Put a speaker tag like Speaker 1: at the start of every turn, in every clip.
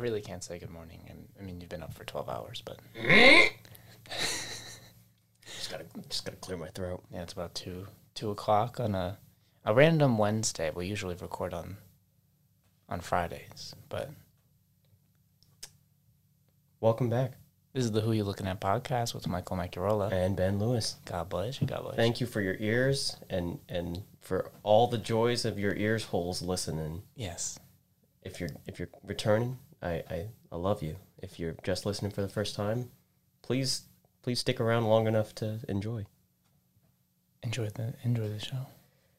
Speaker 1: really can't say good morning. I- I mean, you've been up for 12 hours, but
Speaker 2: Just gotta just gotta clear my throat.
Speaker 1: yeah, it's about 2 2 o'clock on a, a random Wednesday. We usually record on on Fridays, but
Speaker 2: Welcome back.
Speaker 1: this is the Who You Looking At podcast with Michael Macarola.
Speaker 2: And Ben Lewis.
Speaker 1: God bless you. God bless you.
Speaker 2: Thank you for your ears and and for all the joys of your ears holes listening.
Speaker 1: Yes.
Speaker 2: If you're if you're returning, I, I, I love you. If you're just listening for the first time, please please stick around long enough to enjoy.
Speaker 1: Enjoy the enjoy the show.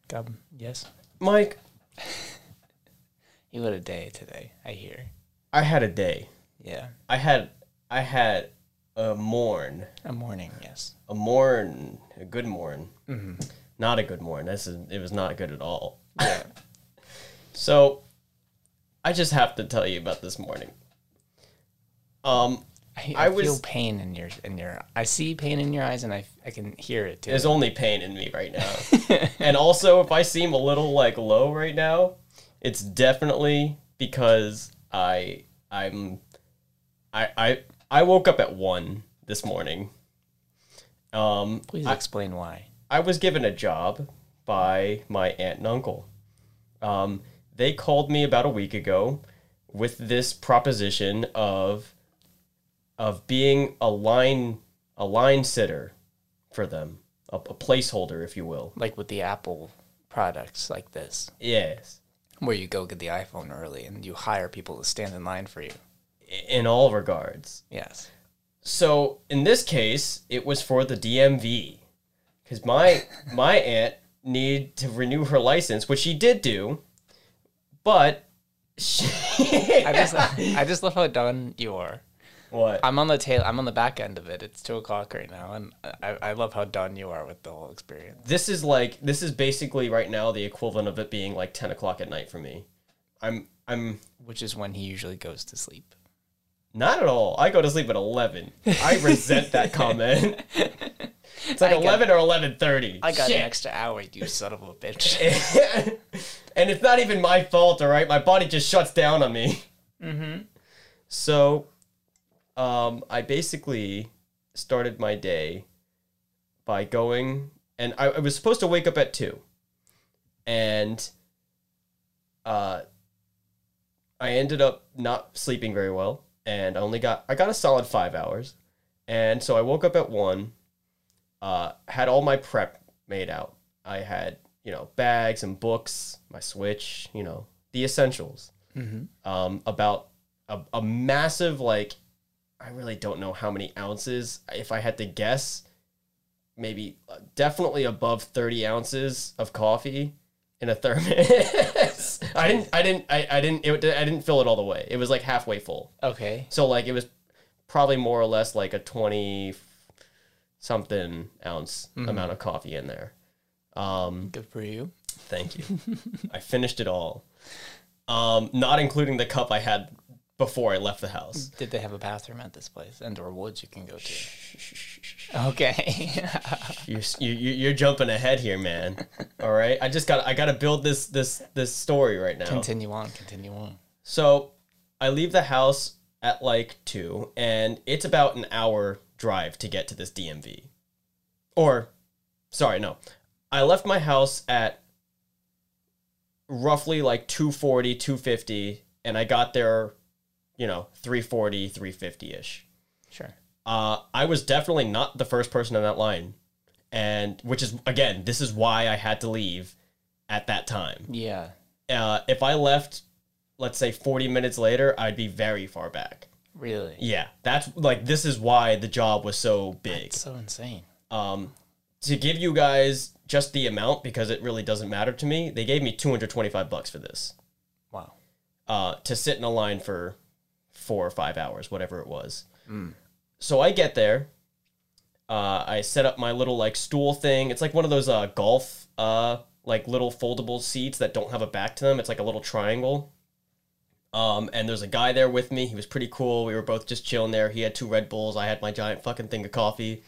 Speaker 1: God, yes.
Speaker 2: Mike,
Speaker 1: You had a day today, I hear.
Speaker 2: I had a day.
Speaker 1: Yeah.
Speaker 2: I had I had a morn.
Speaker 1: A morning, yes.
Speaker 2: A morn, a good morn.
Speaker 1: Mm-hmm.
Speaker 2: Not a good morn. This is it was not good at all.
Speaker 1: Yeah.
Speaker 2: So I just have to tell you about this morning. Um
Speaker 1: I,
Speaker 2: I
Speaker 1: I,
Speaker 2: was-
Speaker 1: feel pain in your in your. I see pain in your eyes, and I I can hear it too.
Speaker 2: there's only pain in me right now. and also if I seem a little like low right now, it's definitely because I I'm I I I woke up at 1 this morning. Um
Speaker 1: Please
Speaker 2: I-
Speaker 1: explain why.
Speaker 2: I was given a job by my aunt and uncle. Um, they called me about a week ago with this proposition of of being a line a line sitter for them, a, a placeholder, if you will.
Speaker 1: Like with the Apple products like this,
Speaker 2: Yes,
Speaker 1: where you go get the iPhone early and you hire people to stand in line for you.
Speaker 2: in all regards.
Speaker 1: Yes.
Speaker 2: So in this case, it was for the DMV because my my aunt needed to renew her license, which she did do, but
Speaker 1: I just I just love how done you are.
Speaker 2: what?
Speaker 1: I'm on the tail. I'm on the back end of it. It's two o'clock right now, and I, I love how done you are with the whole experience.
Speaker 2: This is like this is basically right now the equivalent of it being like ten o'clock at night for me. I'm I'm
Speaker 1: Which is when he usually goes to sleep.
Speaker 2: not at all. I go to sleep at eleven. I resent that comment. It's like
Speaker 1: I got-
Speaker 2: eleven or eleven thirty.
Speaker 1: I got
Speaker 2: Shit.
Speaker 1: an extra hour, you son of a bitch.
Speaker 2: and it's not even my fault, all right? My body just shuts down on me.
Speaker 1: mm-hmm.
Speaker 2: So, um, I basically started my day by going, and I, I was supposed to wake up at two, and uh, I ended up not sleeping very well, and I only got I got a solid five hours, and so I woke up at one, uh, had all my prep made out. I had you know bags and books, my Switch, you know the essentials.
Speaker 1: Mm-hmm.
Speaker 2: Um, about a, a massive like I really don't know how many ounces. If I had to guess, maybe uh, definitely above thirty ounces of coffee in a thermos. I didn't. I didn't. I, I didn't. It, I didn't fill it all the way. It was like halfway full.
Speaker 1: Okay.
Speaker 2: So like it was probably more or less like a twenty something ounce amount of coffee in there. Um,
Speaker 1: Good for you.
Speaker 2: Thank you. I finished it all. Um, not including the cup I had before I left the house.
Speaker 1: Did they have a bathroom at this place and or woods you can go to? Okay.
Speaker 2: You're, you, you- you're jumping ahead here, man. All right, I just got I got to build this this this story right now.
Speaker 1: continue on. Continue on.
Speaker 2: So I leave the house at like two, and it's about an hour drive to get to this DMV. Or, sorry, no, I left my house at roughly like 240, 250, and I got there, you know, 340, 350 ish.
Speaker 1: Sure.
Speaker 2: Uh, I was definitely not the first person in that line, and which is again, this is why I had to leave at that time
Speaker 1: Yeah.
Speaker 2: uh, if I left, let's say 40 minutes later, I'd be very far back.
Speaker 1: Really.
Speaker 2: Yeah, that's like this is why the job was so big.
Speaker 1: It's so insane.
Speaker 2: Um, to give you guys just the amount because it really doesn't matter to me, they gave me 225 bucks for this.
Speaker 1: Wow.
Speaker 2: Uh, to sit in a line for four or five hours, whatever it was. So I get there. Uh, I set up my little like stool thing. It's like one of those uh, golf uh, like little foldable seats that don't have a back to them. It's like a little triangle. Um, and there's a guy there with me. He was pretty cool. We were both just chilling there. He had two Red Bulls. I had my giant fucking thing of coffee.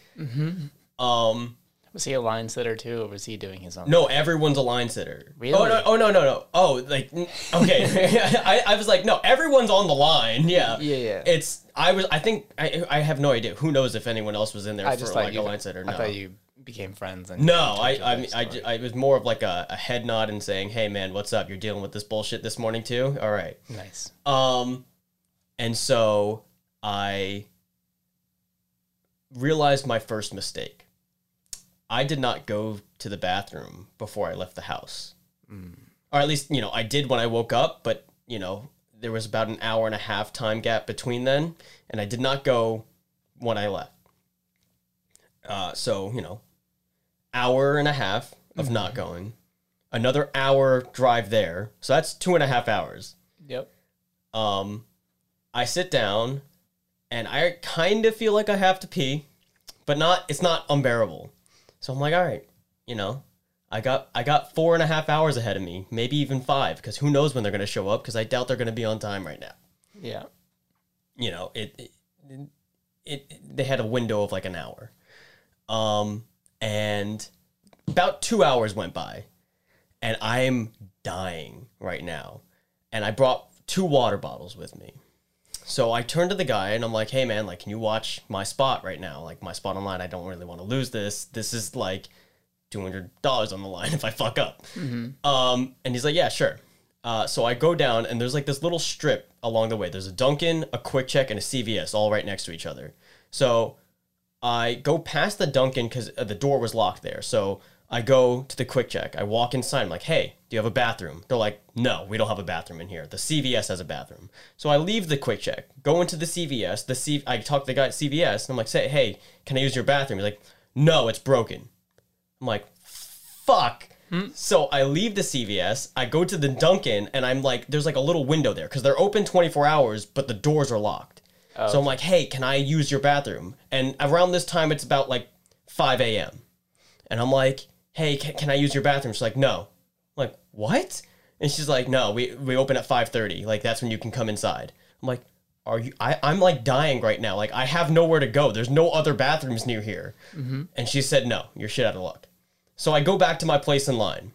Speaker 2: Um,
Speaker 1: Was he a line sitter too, or was he doing his own?
Speaker 2: No, everyone's a line sitter.
Speaker 1: Really?
Speaker 2: Oh no! Oh no! No! No! Oh, like okay. I, I was like, no, everyone's on the line. Yeah.
Speaker 1: Yeah, yeah.
Speaker 2: It's I was. I think I. I have no idea. Who knows if anyone else was in there
Speaker 1: I
Speaker 2: for
Speaker 1: just
Speaker 2: like
Speaker 1: you.
Speaker 2: a line sitter? No.
Speaker 1: I thought you became friends. And
Speaker 2: No, I, I, mean, I, I was more of like a, a head nod and saying, "Hey, man, what's up? You're dealing with this bullshit this morning too. All right."
Speaker 1: nice.
Speaker 2: Um, and so I realized my first mistake. I did not go to the bathroom before I left the house, or at least you know I did when I woke up, but you know there was about an hour and a half time gap between then, and I did not go when I left. Uh, so you know, hour and a half of not going, another hour drive there, so that's two and a half hours
Speaker 1: Yep.
Speaker 2: um, I sit down and I kind of feel like I have to pee, but not it's not unbearable. So I'm like, all right, you know, I got I got four and a half hours ahead of me, maybe even five, because who knows when they're gonna show up? Because I doubt they're gonna be on time right now.
Speaker 1: Yeah.
Speaker 2: You know, it, it, it they had a window of like an hour, um, and about two hours went by, and I'm dying right now, and I brought two water bottles with me. So I turned to the guy and I'm like, "Hey man, like, can you watch my spot right now? Like my spot online. I don't really want to lose this. This is like two hundred dollars on the line if I fuck up." Um, and he's like, "Yeah, sure." Uh, so I go down and there's like this little strip along the way. There's a Dunkin', a QuickChek, and a CVS all right next to each other. So I go past the Dunkin' because uh, the door was locked there. So I go to the QuickChek. I walk inside. I'm like, hey, do you have a bathroom? They're like, no, we don't have a bathroom in here. The CVS has a bathroom. So I leave the QuickChek, go into the CVS. The C- I talk to the guy at CVS, and I'm like, say, hey, can I use your bathroom? He's like, no, it's broken. I'm like, fuck. Hmm? So I leave the CVS, I go to the Dunkin', and I'm like, there's like a little window there because they're open 24 hours, but the doors are locked. Oh, so I'm like, hey, can I use your bathroom? And around this time, it's about like 5 a.m. And I'm like, hey, can, can I use your bathroom? She's like, no. I'm like, what? And she's like, no, we, we open at 5.30. Like, that's when you can come inside. I'm like, are you, I, I'm like dying right now. Like, I have nowhere to go. There's no other bathrooms near here. Mm-hmm. And she said, no, you're shit out of luck. So I go back to my place in line.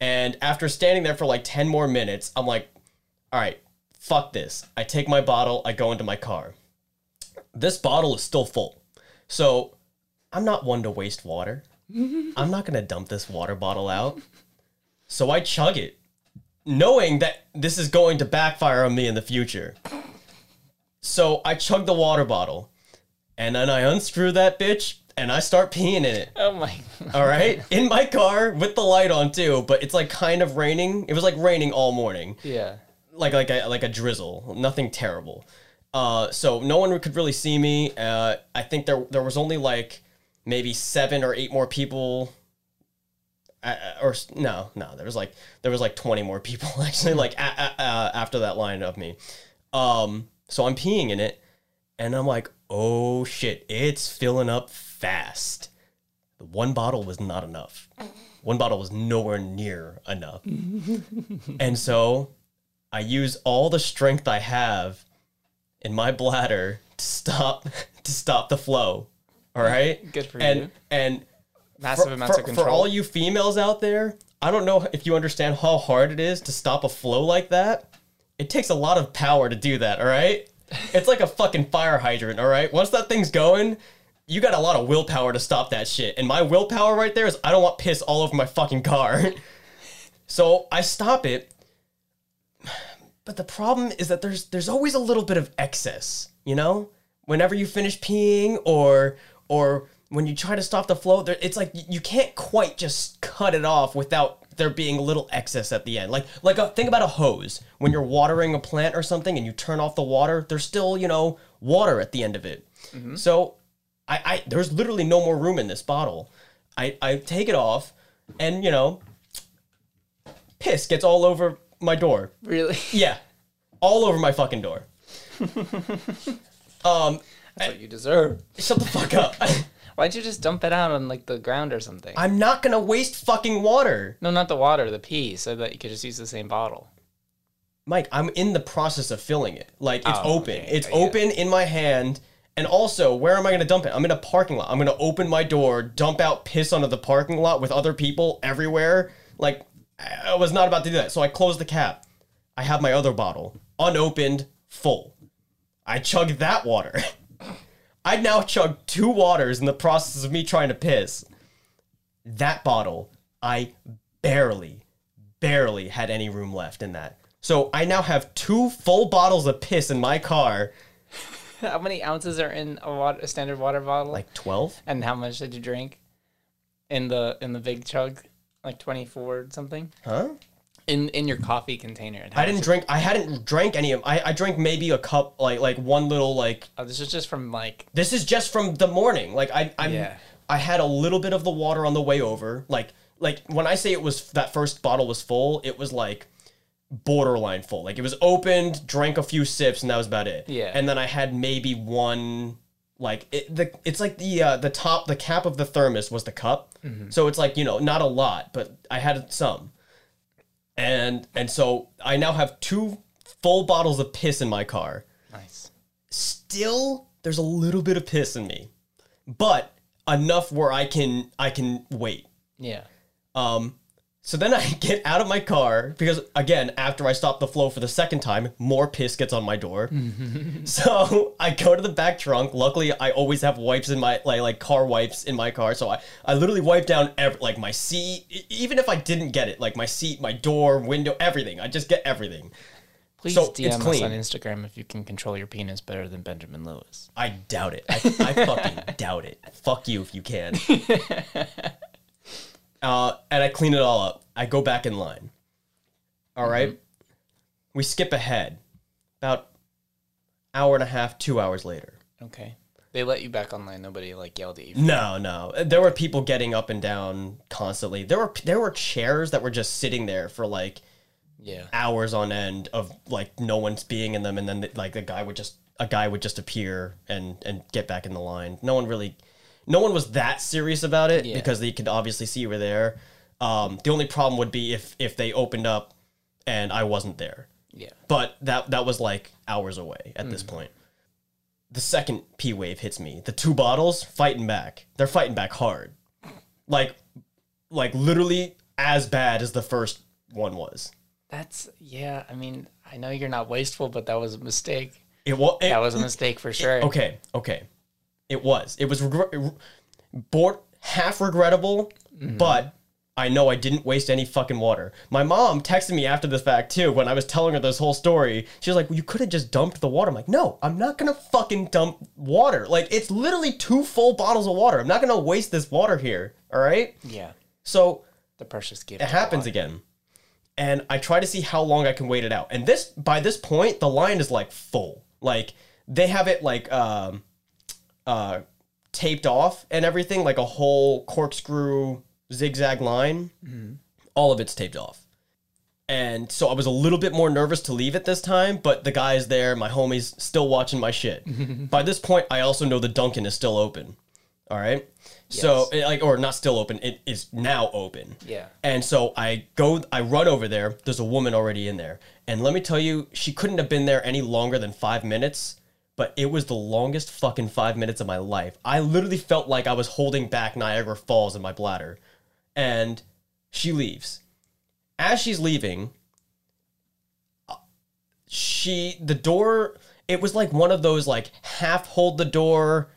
Speaker 2: And after standing there for like 10 more minutes, I'm like, all right, fuck this. I take my bottle, I go into my car. This bottle is still full. So I'm not one to waste water. I'm not going to dump this water bottle out. So I chug it, knowing that this is going to backfire on me in the future. So I chug the water bottle, and then I unscrew that bitch, and I start peeing in it.
Speaker 1: Oh my.
Speaker 2: All right, in my car with the light on too, but it's like kind of raining. It was like raining all morning,
Speaker 1: Yeah.
Speaker 2: Like like a like a drizzle, nothing terrible. Uh, so no one could really see me. Uh, I think there there was only like maybe seven or eight more people. Uh, or no, no, there was like there was like twenty more people actually like a, a, uh, after that line of me. Um, so I'm peeing in it, and I'm like, oh shit, it's filling up fast. The one bottle was not enough. One bottle was nowhere near enough. and so I use all the strength I have in my bladder to stop to stop the flow. All right?
Speaker 1: Good for
Speaker 2: and
Speaker 1: you.
Speaker 2: and
Speaker 1: Massive
Speaker 2: for,
Speaker 1: amounts
Speaker 2: for-
Speaker 1: of control.
Speaker 2: for all you females out there, I don't know if you understand how hard it is to stop a flow like that. It takes a lot of power to do that, all right? It's like a fucking fire hydrant, all right? Once that thing's going, you got a lot of willpower to stop that shit. And my willpower right there is I don't want piss all over my fucking car. so I stop it. But the problem is that there's there's always a little bit of excess, you know? Whenever you finish peeing or or when you try to stop the flow, there, it's like you can't quite just cut it off without there being a little excess at the end. Like like a, think about a hose. When you're watering a plant or something and you turn off the water, there's still, you know, water at the end of it. Mm-hmm. So I, I there's literally no more room in this bottle. I, I take it off and, you know, piss gets all over my door.
Speaker 1: really?
Speaker 2: Yeah. All over my fucking door. um,
Speaker 1: That's what you deserve.
Speaker 2: shut the fuck up.
Speaker 1: Why'd you just dump it out on like the ground or something?
Speaker 2: I'm not gonna waste fucking water.
Speaker 1: no, not the water, the pee, so that you could just use the same bottle.
Speaker 2: Mike, I'm in the process of filling it. Like it's
Speaker 1: Oh,
Speaker 2: open.
Speaker 1: okay.
Speaker 2: It's
Speaker 1: it.
Speaker 2: open in my hand And also, where am I to dump it? I'm in a parking lot. I'm to open my door, dump out piss onto the parking lot with other people everywhere. Like, I was not about to do that. So I closed the cap. I have my other bottle, unopened, full. I chugged that water. I'd now chugged two waters in the process of me trying to piss. That bottle, I barely, barely had any room left in that. So I now have two full bottles of piss in my car,
Speaker 1: How many ounces are in a, water, a standard water bottle?
Speaker 2: like 12.
Speaker 1: and how much did you drink in the in the big chug? Like twenty four something
Speaker 2: Huh?
Speaker 1: in in your coffee container.
Speaker 2: I didn't drink. I hadn't drank any of. I I drank maybe a cup, like like one little like.
Speaker 1: Oh, this is just from like
Speaker 2: This is just from the morning. Like I I'm
Speaker 1: Yeah.
Speaker 2: I had a little bit of the water on the way over. Like like when I say it was that first bottle was full, it was like borderline full. Like it was opened, drank a few sips, and that was about it.
Speaker 1: Yeah.
Speaker 2: And then I had maybe one. Like it, the it's like the uh, the top the cap of the thermos was the cup, so it's like you know not a lot, but I had some, and and so I now have two full bottles of piss in my car.
Speaker 1: Nice.
Speaker 2: still there's a little bit of piss in me but enough where i can i can wait.
Speaker 1: Yeah.
Speaker 2: um so then i get out of my car because again after i stop the flow for the second time more piss gets on my door so i go to the back trunk luckily i always have wipes in my like like car wipes in my car so i i literally wipe down ev- like my seat e- even if i didn't get it like my seat my door window everything i just get everything
Speaker 1: Please
Speaker 2: So, it's
Speaker 1: DM us
Speaker 2: clean.
Speaker 1: on Instagram if you can control your penis better than Benjamin Lewis.
Speaker 2: I doubt it. I, I fucking doubt it. Fuck you if you can. uh, and I clean it all up. I go back in line. All right. We skip ahead. About hour and a half, two hours later.
Speaker 1: Okay. They let you back online. Nobody like yelled at you.
Speaker 2: No, no. There were people getting up and down constantly. There were there were chairs that were just sitting there for like
Speaker 1: Yeah.
Speaker 2: hours on end of like no one's being in them and then like the guy would just a guy would just appear and and get back in the line no one really no one was that serious about it
Speaker 1: Yeah.
Speaker 2: because they could obviously see you were there um the only problem would be if if they opened up and i wasn't there
Speaker 1: Yeah.
Speaker 2: but that that was like hours away at this point the second p wave hits me the two bottles fighting back they're fighting back hard like like literally as bad as the first one was
Speaker 1: That's yeah. I mean, I know you're not wasteful, but that was a mistake.
Speaker 2: it was
Speaker 1: That was a mistake for sure.
Speaker 2: Okay, okay. It was. It was regret, bored, half regrettable, but I know I didn't waste any fucking water. My mom texted me after the fact too when I was telling her this whole story. She was like, well, "You could have just dumped the water." I'm like, "No, I'm not gonna fucking dump water. Like it's literally two full bottles of water. I'm not gonna waste this water here. All right."
Speaker 1: Yeah.
Speaker 2: So
Speaker 1: The precious gift.
Speaker 2: it happens again and i try to see how long i can wait it out and this by this point the line is like full like they have it like um uh taped off and everything like a whole corkscrew zigzag line all of it's taped off and so i was a little bit more nervous to leave it this time but the guy's there my homie's still watching my shit by this point i also know the Dunkin' is still open all right so it, like or not still open it is now open
Speaker 1: Yeah.
Speaker 2: and so I go, I run over there. There's a woman already in there. And let me tell you, she couldn't have been there any longer than five minutes, but it was the longest fucking five minutes of my life. I literally felt like I was holding back Niagara Falls in my bladder. And she leaves. As she's leaving, uh, she, the door, it was like one of those like half hold the door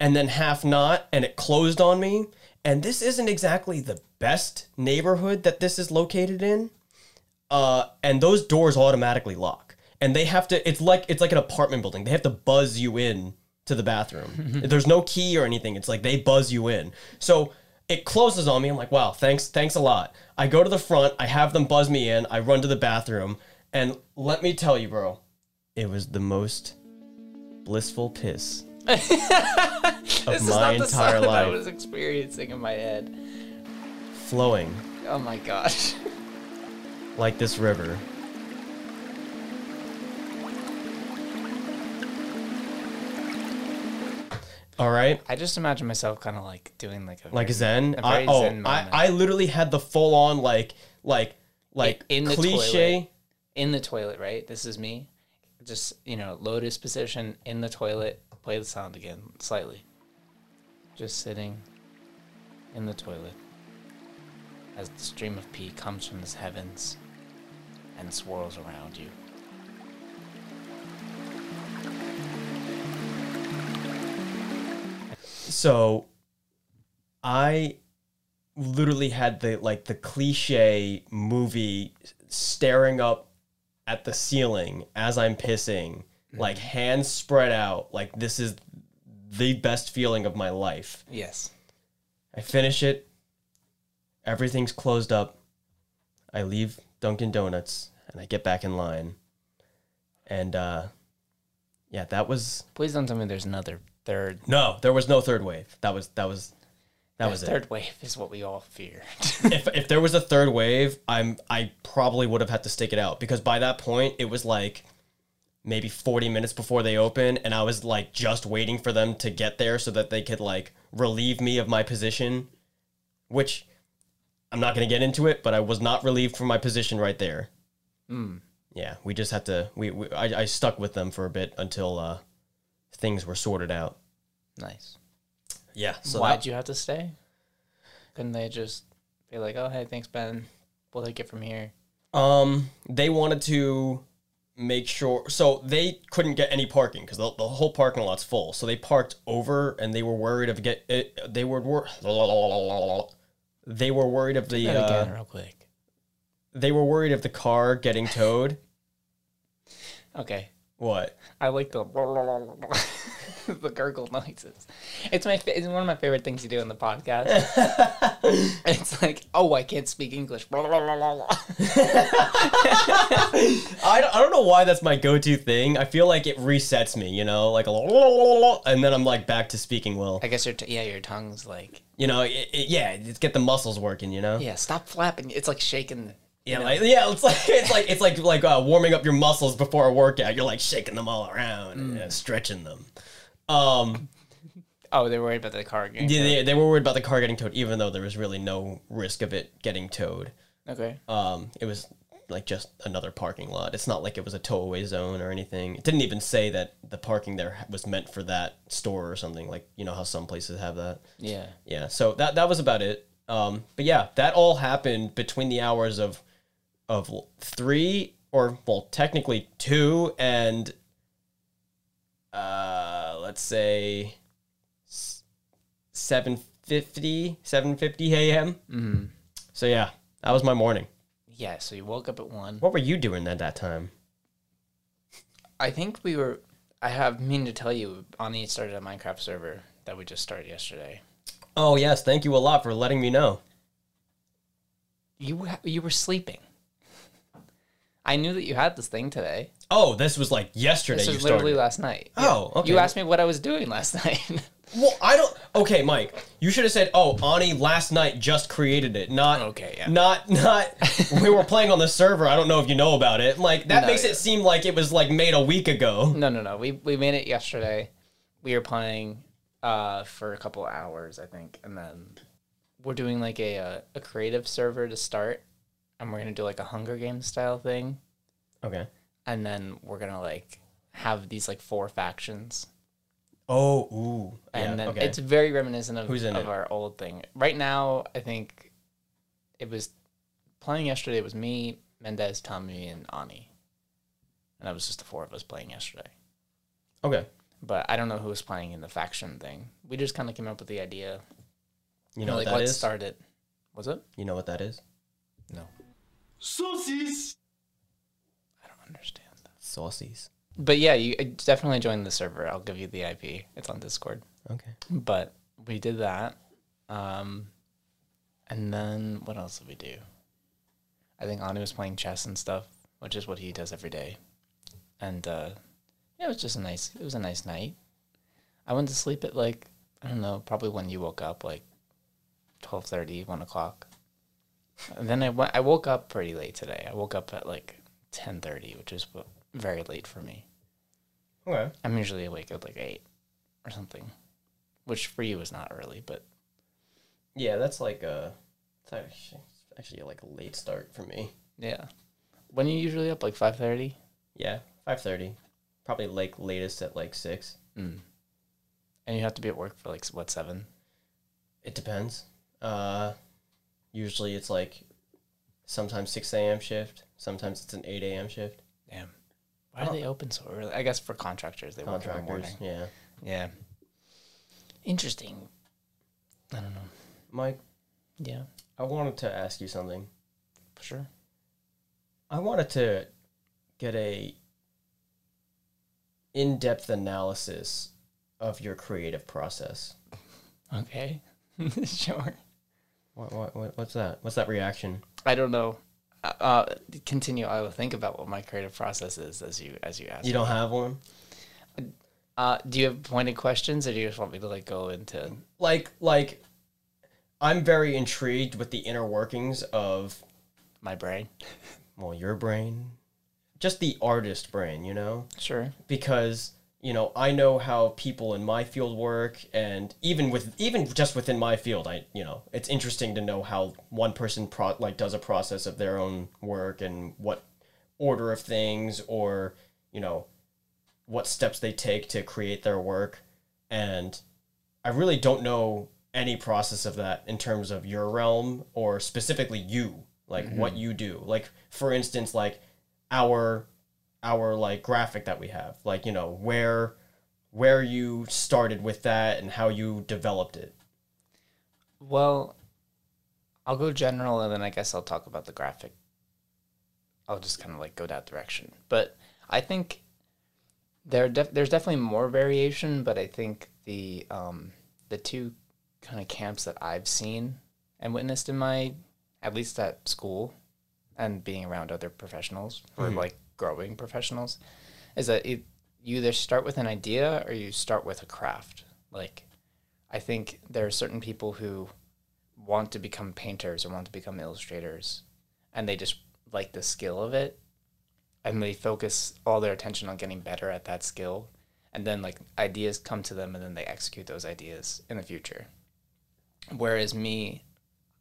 Speaker 2: and then half not, and it closed on me. And this isn't exactly the best neighborhood that this is located in. Uh, and those doors automatically lock, and they have to. It's like it's like an apartment building. They have to buzz you in to the bathroom. There's no key or anything. It's like they buzz you in. So it closes on me. I'm like, wow, thanks, thanks a lot. I go to the front. I have them buzz me in. I run to the bathroom, and let me tell you, bro, it was the most blissful piss of
Speaker 1: This is
Speaker 2: my
Speaker 1: not the
Speaker 2: entire
Speaker 1: sound I was experiencing in my head.
Speaker 2: flowing
Speaker 1: Oh my gosh.
Speaker 2: like this river. All right,
Speaker 1: I just imagine myself kind of like doing like a
Speaker 2: like
Speaker 1: very-
Speaker 2: Zen.
Speaker 1: a
Speaker 2: I,
Speaker 1: very
Speaker 2: oh,
Speaker 1: Zen
Speaker 2: I. I literally had the full on like like like
Speaker 1: in the
Speaker 2: cliche.
Speaker 1: toilet. in the toilet, right? This is me. Just, you know, lotus position in the toilet, play the sound again slightly. Just sitting in the toilet as the stream of pee comes from the heavens and swirls around you.
Speaker 2: So I literally had the like the cliche movie staring up at the ceiling as I'm pissing, like hands spread out, like this is the best feeling of my life.
Speaker 1: Yes.
Speaker 2: I finish it. Everything's closed up. I leave Dunkin' Donuts and I get back in line. And uh yeah, that was
Speaker 1: Please don't tell me there's another third.
Speaker 2: no, there was no third wave. That was that was that was it.
Speaker 1: third wave is what we all feared.
Speaker 2: if if there was a third wave, I'm I probably would have had to stick it out because by that point it was like maybe 40 minutes before they open and I was like just waiting for them to get there so that they could like relieve me of my position which I'm not going to get into it, but I was not relieved from my position right there.
Speaker 1: Hmm.
Speaker 2: Yeah, we just had to we, we I, I stuck with them for a bit until uh things were sorted out.
Speaker 1: nice.
Speaker 2: Yeah, so
Speaker 1: Why'd
Speaker 2: that-
Speaker 1: you have to stay? Couldn't they just be like, "Oh, hey, thanks, Ben. We'll take it from here."
Speaker 2: Um, they wanted to make sure, so they couldn't get any parking because the, the whole parking lot's full. So they parked over, and they were worried of get it. They were wor- they were worried of the uh,
Speaker 1: again, real quick.
Speaker 2: they were worried of the car getting towed.
Speaker 1: Okay.
Speaker 2: What?
Speaker 1: I like the the gurgle noises. It's my it's one of my favorite things you do in the podcast. it's like, oh, I can't speak English.
Speaker 2: I don't, I don't know why that's my go-to thing. I feel like it resets me, you know, like a and then I'm like back to speaking well.
Speaker 1: I guess your t- yeah, your tongue's like
Speaker 2: You know, it, it, yeah, just get the muscles working, you know.
Speaker 1: yeah. Stop flapping. It's like shaking.
Speaker 2: Yeah, like yeah, it's like it's like it's like like uh, warming up your muscles before a workout. You're like shaking them all around, and uh, stretching them. Um,
Speaker 1: Oh, they were worried about the car getting.
Speaker 2: Yeah, they, they were worried about the car getting towed, even though there was really no risk of it getting towed.
Speaker 1: Okay.
Speaker 2: Um, it was like just another parking lot. It's not like it was a towaway zone or anything. It didn't even say that the parking there was meant for that store or something. Like you know how some places have that.
Speaker 1: Yeah.
Speaker 2: Yeah, so that that was about it. Um, but yeah, that all happened between the hours of of three or well, technically two and uh, let's say seven fifty, seven fifty a.m.
Speaker 1: Mm-hmm.
Speaker 2: So yeah, that was my morning.
Speaker 1: Yeah. So you woke up at one.
Speaker 2: What were you doing at that time?
Speaker 1: I think we were. I have mean to tell you, Ani started a Minecraft server that we just started yesterday.
Speaker 2: Oh yes, thank you a lot for letting me know.
Speaker 1: You you were sleeping. I knew that you had this thing today.
Speaker 2: Oh, this was like yesterday.
Speaker 1: This
Speaker 2: you
Speaker 1: was literally
Speaker 2: started.
Speaker 1: last night.
Speaker 2: Oh, okay.
Speaker 1: You asked me what I was doing last night.
Speaker 2: Well, I don't. Okay, Mike, you should have said, "Oh, Ani last night just created it." Not
Speaker 1: Okay, yeah.
Speaker 2: Not not. we were playing on the server. I don't know if you know about it. Like that
Speaker 1: No,
Speaker 2: makes
Speaker 1: yeah.
Speaker 2: it seem like it was like made a week ago.
Speaker 1: no, no, no. We we made it yesterday. We were playing uh, for a couple hours, I think, and then we're doing like a uh, a creative server to start, and we're gonna do like a Hunger Games style thing,
Speaker 2: Okay.
Speaker 1: and then we're gonna like have these like four factions,
Speaker 2: Oh, ooh.
Speaker 1: and
Speaker 2: yeah,
Speaker 1: then
Speaker 2: okay.
Speaker 1: it's very reminiscent of,
Speaker 2: Who's in
Speaker 1: of
Speaker 2: it?
Speaker 1: our old thing. Right now, I think it was playing yesterday. It was me, Mendez, Tommy, and Ani, and that was just the four of us playing yesterday.
Speaker 2: okay.
Speaker 1: But I don't know who was playing in the faction thing. We just kind of came up with the idea.
Speaker 2: You know
Speaker 1: like
Speaker 2: what that
Speaker 1: let's
Speaker 2: is?
Speaker 1: start it. Was it?
Speaker 2: You know what that is?
Speaker 1: No,
Speaker 3: Saucisse!
Speaker 1: I don't understand that.
Speaker 2: Saucies.
Speaker 1: But yeah, you uh, definitely join the server. I'll give you the IP. It's on Discord.
Speaker 2: Okay.
Speaker 1: But we did that. Um, and then what else did we do? I think Anu was playing chess and stuff, which is what he does every day. And uh, yeah, it was just a nice. It was a nice night. I went to sleep at like I don't know, probably when you woke up, like 12.30, 1 o'clock. And then I went. I woke up pretty late today. I woke up at like ten thirty, which is very late for me.
Speaker 2: Okay.
Speaker 1: I'm usually awake at like eight or something, which for you is not early, but
Speaker 2: Yeah, that's like a. It's actually, like a late start for me.
Speaker 1: yeah. When are you usually up? Like five thirty.
Speaker 2: Yeah, five thirty. Probably like latest at like six.
Speaker 1: Mm. And you have to be at work for like what seven?
Speaker 2: It depends. Uh, usually it's like sometimes 6 a.m. shift, sometimes it's an 8 a.m. shift.
Speaker 1: Damn. Why do they open so early? I guess for contractors, they work in the
Speaker 2: Contractors,
Speaker 1: morning.
Speaker 2: yeah.
Speaker 1: Yeah. Interesting. I don't know.
Speaker 2: Mike,
Speaker 1: Yeah,
Speaker 2: I wanted to ask you something.
Speaker 1: for sure.
Speaker 2: I wanted to get a in-depth analysis of your creative process.
Speaker 1: Okay. sure.
Speaker 2: What, what, what what's that? What's that reaction?
Speaker 1: I don't know. Uh, Uh, continue. I will think about what my creative process is as you as you ask.
Speaker 2: You don't have one?
Speaker 1: Uh, do you have pointed questions, or do you just want me to like go into?
Speaker 2: Like like I'm very intrigued with the inner workings of
Speaker 1: My brain.
Speaker 2: well, your brain, just the artist brain, you know?
Speaker 1: Sure.
Speaker 2: because you know I know how people in my field work, and even with even just within my field, I you know it's interesting to know how one person pro- like does a process of their own work and what order of things or you know what steps they take to create their work, and I really don't know any process of that in terms of your realm or specifically you like what mm-hmm. you do. Like for instance like our our like graphic that we have like you know where where you started with that and how you developed it
Speaker 1: Well, I'll go general, and then I guess I'll talk about the graphic. I'll just kind of like go that direction. But I think there def- there's definitely more variation, but I think the um, the two kind of camps that I've seen and witnessed in my at least at school and being around other professionals or like growing professionals is that it, you either start with an idea or you start with a craft. Like I think there are certain people who want to become painters or want to become illustrators and they just like the skill of it and they focus all their attention on getting better at that skill. And then like ideas come to them and then they execute those ideas in the future. Whereas me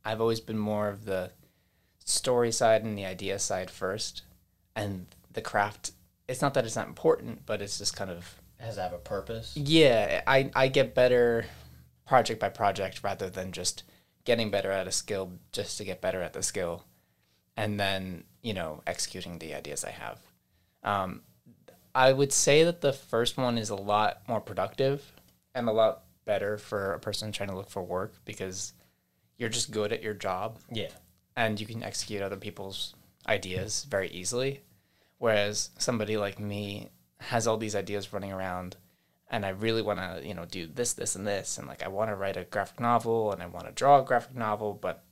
Speaker 1: i've always been more of the story side and the idea side first. And the craft it's not that it's not important but it's just kind of
Speaker 2: has to have a purpose
Speaker 1: yeah, I, I get better project by project rather than just getting better at a skill just to get better at the skill and then, you know, executing the ideas I have. Um, I would say that the first one is a lot more productive and a lot better for a person trying to look for work because you're just good at your job
Speaker 2: yeah
Speaker 1: and you can execute other people's ideas very easily. Whereas somebody like me has all these ideas running around and I really want to, you know, do this, this, and this. And like, I want to write a graphic novel and I want to draw a graphic novel, but,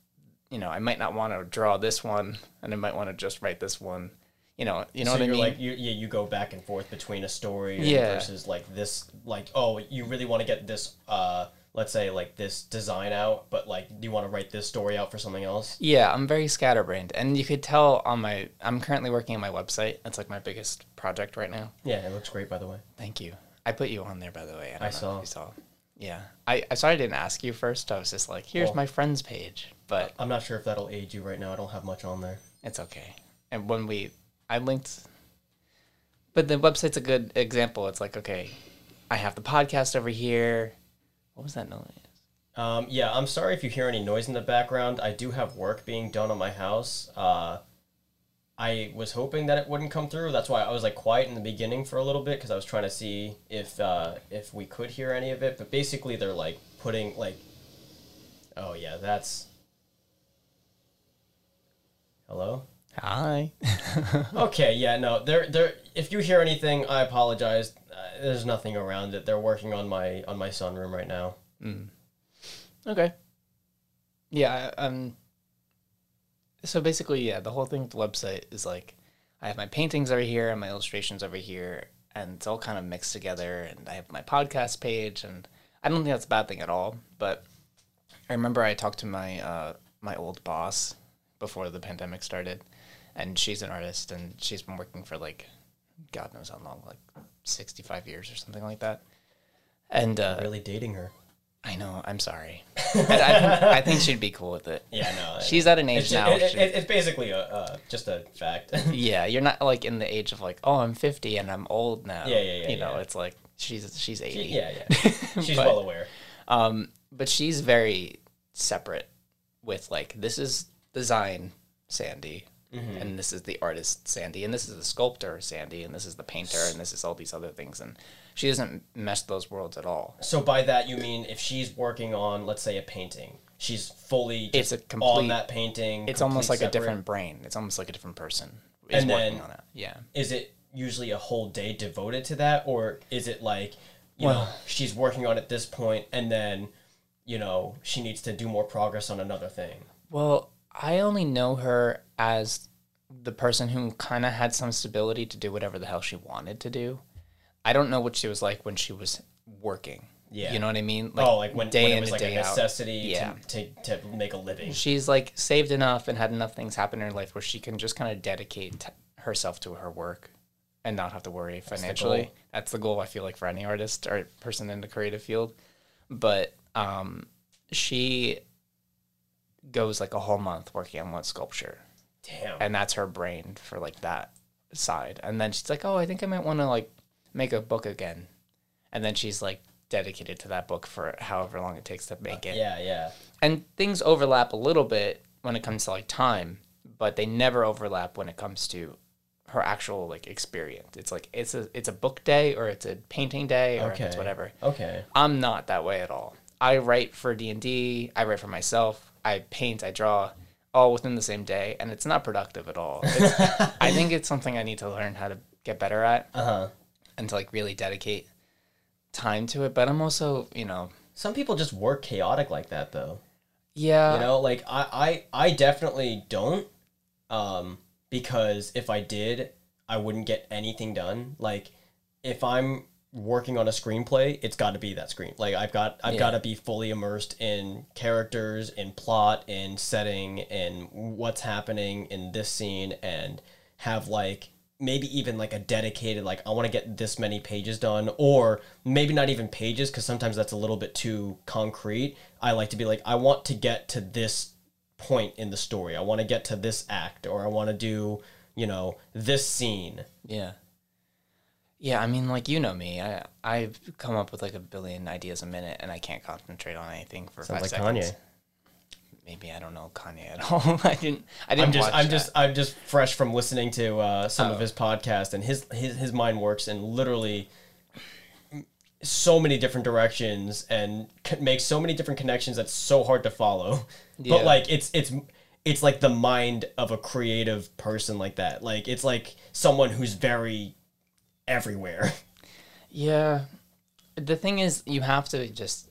Speaker 1: you know, I might not want to draw this one and I might want to just write this one. You know, you know
Speaker 2: so
Speaker 1: what I
Speaker 2: you're
Speaker 1: mean?
Speaker 2: like you, yeah you go back and forth between a story
Speaker 1: Yeah.
Speaker 2: versus like this like oh you really want to get this uh let's say like this design out but like do you want to write this story out for something else
Speaker 1: Yeah, I'm very scatterbrained, and you could tell on my. I'm currently working on my website. That's like my biggest project right now.
Speaker 2: yeah it looks great by the way
Speaker 1: Thank you. I put you on there, by the way.
Speaker 2: I
Speaker 1: if
Speaker 2: saw.
Speaker 1: you saw. Yeah, I. I sorry I didn't ask you first. I was just like, here's
Speaker 2: Well-
Speaker 1: my friends page, but
Speaker 2: i'm not sure if that'll aid you right now i don't have much on there
Speaker 1: it's okay. And when we, I linked. But the website's a good example. It's like, okay, I have the podcast over here. What was that noise?
Speaker 2: Um, yeah, I'm sorry if you hear any noise in the background. I do have work being done on my house. Uh, I was hoping that it wouldn't come through. That's why I was like quiet in the beginning for a little bit because I was trying to see if uh, if we could hear any of it. But basically, they're like putting like, oh yeah, that's. Hello.
Speaker 1: Hi.
Speaker 2: Okay, yeah, no, there, there. If you hear anything, I apologize. Uh, there's nothing around it. They're working on my on my sunroom right now.
Speaker 1: Okay. Yeah, um so basically, yeah, the whole thing with the website is like I have my paintings over here and my illustrations over here and it's all kind of mixed together and I have my podcast page and I don't think that's a bad thing at all, but I remember I talked to my uh my old boss before the pandemic started and she's an artist and she's been working for like god knows how long, like 65 years or something like that. And uh
Speaker 2: Really dating her.
Speaker 1: I know. I'm sorry. I, I, think, I think she'd be cool with it.
Speaker 2: Yeah, no.
Speaker 1: She's at an age
Speaker 2: It's,
Speaker 1: now.
Speaker 2: it- it- it's basically a uh, just a fact.
Speaker 1: yeah, you're not like in the age of like, oh, I'm 50 and I'm old now.
Speaker 2: Yeah, yeah, yeah,
Speaker 1: You know,
Speaker 2: yeah.
Speaker 1: it's like she's she's eighty.
Speaker 2: Yeah, yeah. She's
Speaker 1: But-
Speaker 2: well aware.
Speaker 1: Um, but she's very separate with like this is design Sandy, Mm-hmm. and this is the artist Sandy, and this is the sculptor Sandy, and this is the painter, and this is all these other things, and she doesn't mesh those worlds at all.
Speaker 2: So by that you mean if she's working on, let's say, a painting, she's fully
Speaker 1: It's a complete-
Speaker 2: on that painting.
Speaker 1: It's almost like
Speaker 2: complete
Speaker 1: a different brain. It's almost like a different person is
Speaker 2: And
Speaker 1: working
Speaker 2: then-
Speaker 1: on it. Yeah.
Speaker 2: Is it usually a whole day devoted to that, or is it like, you know, she's working on it this point, and then, you know, she needs to do more progress on another thing?
Speaker 1: Well, I only know her as the person who kind of had some stability to do whatever the hell she wanted to do. I don't know what she was like when she was working.
Speaker 2: Yeah.
Speaker 1: You know what I mean?
Speaker 2: Like, oh, like when,
Speaker 1: day
Speaker 2: when it was
Speaker 1: and
Speaker 2: like a
Speaker 1: out.
Speaker 2: necessity
Speaker 1: Yeah.
Speaker 2: to, to, to make a living.
Speaker 1: She's like saved enough and had enough things happen in her life where she can just kind of dedicate t- herself to her work and not have to worry financially.
Speaker 2: goal.
Speaker 1: That's the goal I feel like for any artist or person in the creative field. But um, she goes like a whole month working on one sculpture,
Speaker 2: Damn.
Speaker 1: and that's her brain for like that side. And then she's like, "Oh, I think I might want to like make a book again," and then she's like dedicated to that book for however long it takes to uh, make it
Speaker 2: yeah, yeah.
Speaker 1: and things overlap a little bit when it comes to like time but they never overlap when it comes to her actual like experience it's like it's a it's a book day or it's a painting day or
Speaker 2: Okay.
Speaker 1: it's whatever
Speaker 2: Okay.
Speaker 1: i'm not that way at all i write for d&d i write for myself i paint i draw all within the same day and it's not productive at all i think it's something i need to learn how to get better at
Speaker 2: Uh huh.
Speaker 1: and to like really dedicate time to it but i'm also you know
Speaker 2: Some people just work chaotic like that, though.
Speaker 1: yeah
Speaker 2: you know like I, I i definitely don't um because if i did i wouldn't get anything done like if i'm working on a screenplay it's got to be that screen like i've got i've
Speaker 1: Yeah.
Speaker 2: got to be fully immersed in characters in plot in setting and what's happening in this scene and have like maybe even like a dedicated like i want to get this many pages done or maybe not even pages because sometimes that's a little bit too concrete i like to be like i want to get to this point in the story i want to get to this act or i want to do you know this scene
Speaker 1: Yeah. Yeah, I mean, like you know me, I I've come up with like a billion ideas a minute, and I can't concentrate on anything for
Speaker 2: sounds
Speaker 1: five
Speaker 2: like
Speaker 1: seconds.
Speaker 2: kanye
Speaker 1: Maybe I don't know Kanye at all. I didn't. I didn't.
Speaker 2: i'm just i'm
Speaker 1: that.
Speaker 2: just i'm just fresh from listening to uh, some
Speaker 1: Oh.
Speaker 2: of his podcast and his his his mind works in literally so many different directions and makes so many different connections that's so hard to follow
Speaker 1: Yeah.
Speaker 2: but like it's it's it's like the mind of a creative person like that like it's like someone who's very everywhere
Speaker 1: Yeah. The thing is, you have to just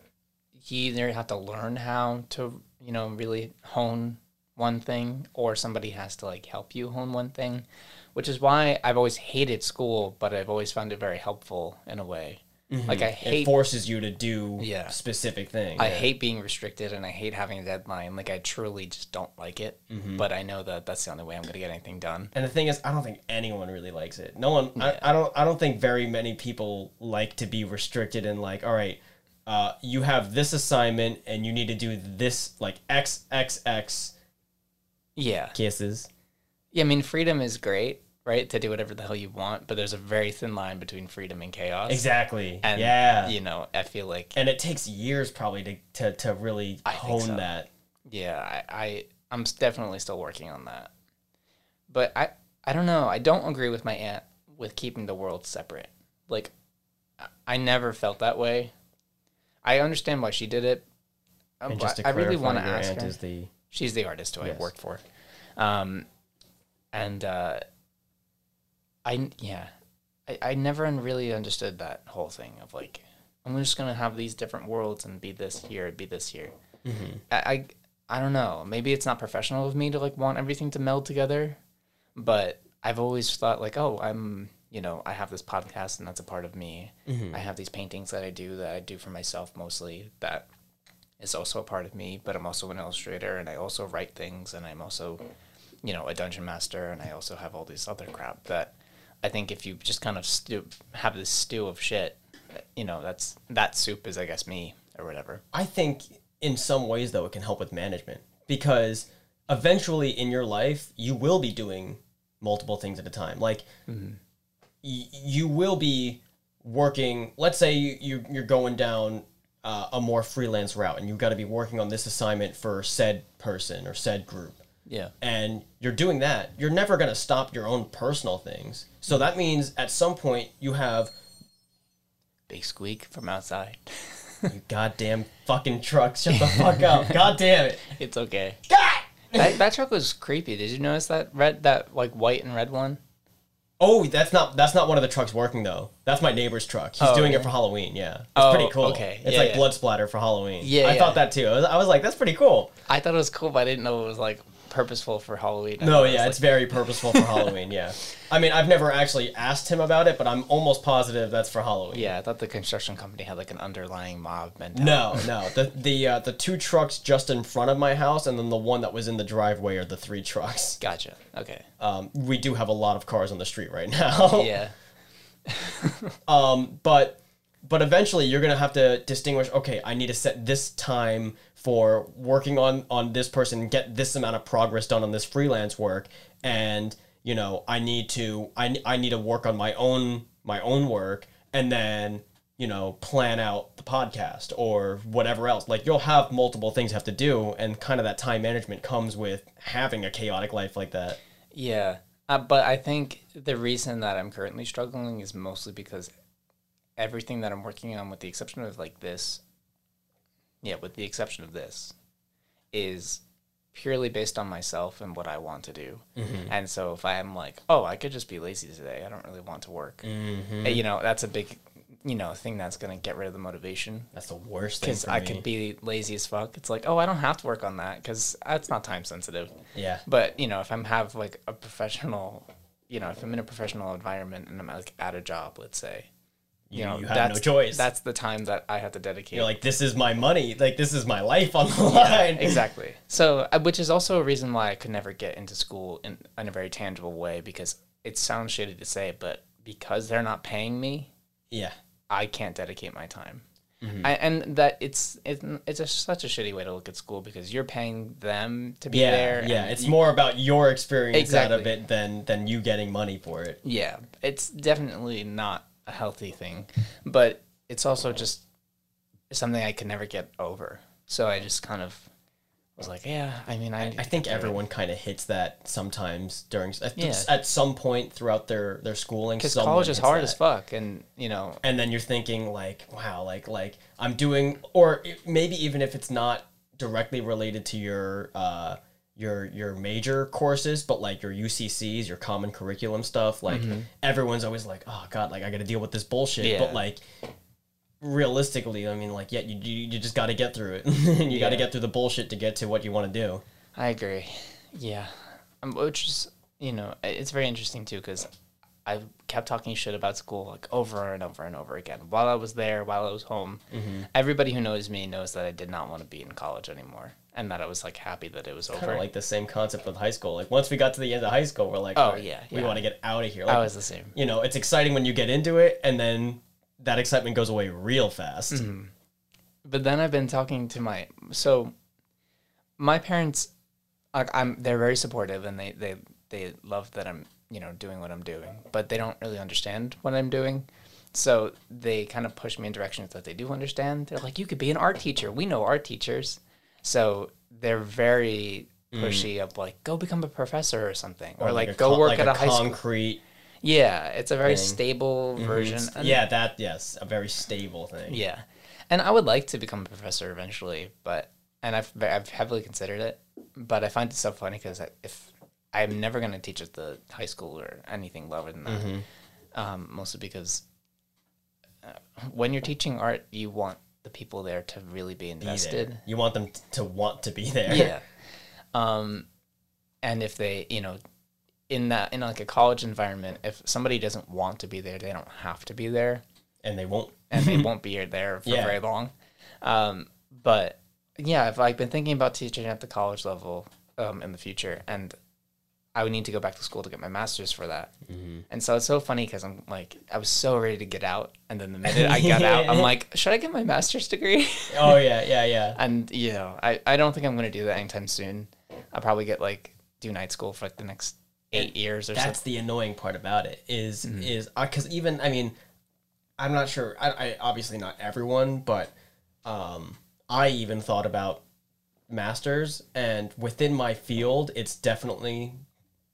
Speaker 1: you either have to learn how to you know really hone one thing, or somebody has to like help you hone one thing, which is why I've always hated school, but I've always found it very helpful in a way. Like I
Speaker 2: it
Speaker 1: hate
Speaker 2: forces you to do
Speaker 1: Yeah.
Speaker 2: specific things
Speaker 1: I
Speaker 2: Yeah.
Speaker 1: hate being restricted and I hate having a deadline. Like I truly just don't like it.
Speaker 2: Mm-hmm.
Speaker 1: But I know that that's the only way I'm gonna get anything done.
Speaker 2: And the thing is, I don't think anyone really likes it. No one. I, I don't. I don't think very many people like to be restricted and like, all right, uh, you have this assignment and you need to do this like X X X
Speaker 1: Yeah.
Speaker 2: kisses.
Speaker 1: Yeah. I mean, freedom is great, right? To do whatever the hell you want, but there's a very thin line between freedom and chaos.
Speaker 2: Exactly.
Speaker 1: And
Speaker 2: yeah.
Speaker 1: You know, I feel like
Speaker 2: And it takes years probably to to, to really
Speaker 1: I
Speaker 2: hone
Speaker 1: so.
Speaker 2: that.
Speaker 1: yeah, I, I I'm definitely still working on that. But I I don't know. I don't agree with my aunt with keeping the world separate. Like I- never felt that way. I understand why she did it.
Speaker 2: And
Speaker 1: but
Speaker 2: just to
Speaker 1: I really want to ask
Speaker 2: aunt
Speaker 1: her.
Speaker 2: is the
Speaker 1: She's the artist who
Speaker 2: Yes.
Speaker 1: I worked for. Um, and uh, I yeah, I, I never really understood that whole thing of like I'm just gonna have these different worlds and be this here, be this here.
Speaker 2: Mm-hmm.
Speaker 1: I, I I don't know. Maybe it's not professional of me to like want everything to meld together, but I've always thought like, oh, I'm you know I have this podcast and that's a part of me.
Speaker 2: Mm-hmm.
Speaker 1: I have these paintings that I do that I do for myself mostly that is also a part of me, but I'm also an illustrator and I also write things and I'm also, you know, a dungeon master and I also have all this other crap that I think if you just kind of stew, have this stew of shit, you know, that's that soup is I guess me or whatever.
Speaker 2: I think in some ways though it can help with management because eventually in your life you will be doing multiple things at a time. Like y- you will be working. Let's say you, you you're going down uh, a more freelance route, and you've got to be working on this assignment for said person or said group
Speaker 1: Yeah.
Speaker 2: and you're doing that, you're never going to stop your own personal things. So that means at some point you have
Speaker 1: Big squeak from outside.
Speaker 2: you goddamn fucking truck. Shut the fuck up. God damn it.
Speaker 1: it's okay.
Speaker 2: God.
Speaker 1: That, that truck was creepy. Did you notice that red, that like white and red one?
Speaker 2: Oh, that's not that's not one of the trucks working though. That's my neighbor's truck. He's
Speaker 1: Oh,
Speaker 2: doing it for Halloween. Yeah, it's
Speaker 1: Oh,
Speaker 2: pretty cool.
Speaker 1: okay.
Speaker 2: it's
Speaker 1: Yeah,
Speaker 2: like
Speaker 1: yeah.
Speaker 2: blood splatter for Halloween.
Speaker 1: Yeah,
Speaker 2: I
Speaker 1: yeah.
Speaker 2: thought that too. I was, I was like, that's pretty cool.
Speaker 1: I thought it was cool, but I didn't know it was like purposeful for Halloween. I
Speaker 2: No, yeah,
Speaker 1: was,
Speaker 2: it's very purposeful for Halloween. Yeah, I mean, I've never actually asked him about it, but I'm almost positive that's for Halloween.
Speaker 1: Yeah, I thought the construction company had like an underlying mob mentality.
Speaker 2: No, no. The the uh, the two trucks just in front of my house, and then the one that was in the driveway are the three trucks.
Speaker 1: Gotcha. Okay.
Speaker 2: Um, we do have a lot of cars on the street right now.
Speaker 1: Yeah.
Speaker 2: Um, but but eventually you're gonna have to distinguish. Okay, I need to set this time for working on on this person, get this amount of progress done on this freelance work, and you know I need to I I need to work on my own my own work, and then you know plan out the podcast or whatever else. Like you'll have multiple things you have to do, and kind of that time management comes with having a chaotic life like that.
Speaker 1: Yeah. Uh, but I think the reason that I'm currently struggling is mostly because everything that I'm working on, with the exception of like this, yeah, with the exception of this, is purely based on myself and what I want to do. And so if I'm like, oh, I could just be lazy today, I don't really want to work. Uh, You know, that's a big, you know, thing that's going to get rid of the motivation.
Speaker 2: That's the worst thing.
Speaker 1: Because I
Speaker 2: me.
Speaker 1: could be lazy as fuck. It's like, oh, I don't have to work on that because that's not time sensitive.
Speaker 2: Yeah.
Speaker 1: But you know, if I'm have like a professional, you know, if I'm in a professional environment and I'm like at a job, let's say, you,
Speaker 2: You-
Speaker 1: know,
Speaker 2: you have
Speaker 1: that's
Speaker 2: no choice.
Speaker 1: That's the time that I have to dedicate.
Speaker 2: You're like, this is my money. Like, this is my life on the
Speaker 1: Yeah,
Speaker 2: line.
Speaker 1: exactly. So, uh, which is also a reason why I could never get into school in, in a very tangible way because it sounds shitty to say, but because they're not paying me,
Speaker 2: Yeah.
Speaker 1: I can't dedicate my time.
Speaker 2: Mm-hmm.
Speaker 1: I, and that it's it's it's a, such a shitty way to look at school because you're paying them to be
Speaker 2: Yeah.
Speaker 1: there.
Speaker 2: Yeah. It's
Speaker 1: you-
Speaker 2: more about your experience out of it than than you getting money for it.
Speaker 1: Yeah, it's definitely not a healthy thing, but it's also just something I could never get over. So I just kind of was like, yeah, I mean, I,
Speaker 2: I think everyone kind of hits that sometimes during at,
Speaker 1: Yeah.
Speaker 2: at some point throughout their their schooling.
Speaker 1: because college is hard
Speaker 2: that.
Speaker 1: as fuck, and you know,
Speaker 2: and then you're thinking like wow like like i'm doing or it- maybe even if it's not directly related to your uh your your major courses but like your uccs your common curriculum stuff like everyone's always like oh god like i gotta deal with this bullshit
Speaker 1: Yeah.
Speaker 2: but like realistically i mean like yeah you, you, you just gotta get through it and you gotta get through the bullshit to get to what you want to do
Speaker 1: I agree. Yeah, um, which is you know, it's very interesting too because I kept talking shit about school like over and over and over again while I was there, while I was home.
Speaker 2: Mm-hmm.
Speaker 1: Everybody who knows me knows that I did not want to be in college anymore, and that I was like happy that it was
Speaker 2: kind
Speaker 1: over.
Speaker 2: of like the same concept with high school like once we got to the end of high school we're like
Speaker 1: Oh,
Speaker 2: "All right,
Speaker 1: yeah,
Speaker 2: we
Speaker 1: yeah.
Speaker 2: want to get out of here like,
Speaker 1: I was the same.
Speaker 2: you know, it's exciting when you get into it, and then that excitement goes away real fast.
Speaker 1: Mm-hmm. but then I've been talking to my so my parents like I'm they're very supportive and they they they love that I'm you know doing what I'm doing but they don't really understand what I'm doing so they kind of push me in directions that they do understand they're like you could be an art teacher we know art teachers so they're very pushy of like go become a professor or something or, like,
Speaker 2: a
Speaker 1: go
Speaker 2: con-
Speaker 1: work
Speaker 2: like
Speaker 1: at a, high school
Speaker 2: concrete.
Speaker 1: yeah it's a very
Speaker 2: thing.
Speaker 1: stable version and-
Speaker 2: Yeah, that yes, a very stable thing.
Speaker 1: yeah, and I would like to become a professor eventually, but and I've I've heavily considered it, but I find it so funny because if I'm never going to teach at the high school or anything lower than that, um, mostly because uh, when you're teaching art, you want the people there to really be
Speaker 2: Be
Speaker 1: invested.
Speaker 2: there. You want them t- to want to be there.
Speaker 1: Yeah. Um, and if they, you know, in that in like a college environment, if somebody doesn't want to be there, they don't have to be there.
Speaker 2: and they won't.
Speaker 1: and they won't be there for
Speaker 2: Yeah.
Speaker 1: very long. Um, but yeah, I've like been thinking about teaching at the college level um, in the future, and I would need to go back to school to get my master's for that.
Speaker 2: Mm-hmm.
Speaker 1: And so it's so funny because I'm like, I was so ready to get out, and then the minute I got out, I'm like, should I get my master's degree?
Speaker 2: Oh yeah, yeah, yeah.
Speaker 1: and you know, I, I don't think I'm gonna do that anytime soon. I'll probably get like do night school for like the next eight years or
Speaker 2: That's the annoying part about it is
Speaker 1: Mm-hmm.
Speaker 2: is because even I mean, I'm not sure. I, I obviously not everyone, but um, I even thought about masters, and within my field, it's definitely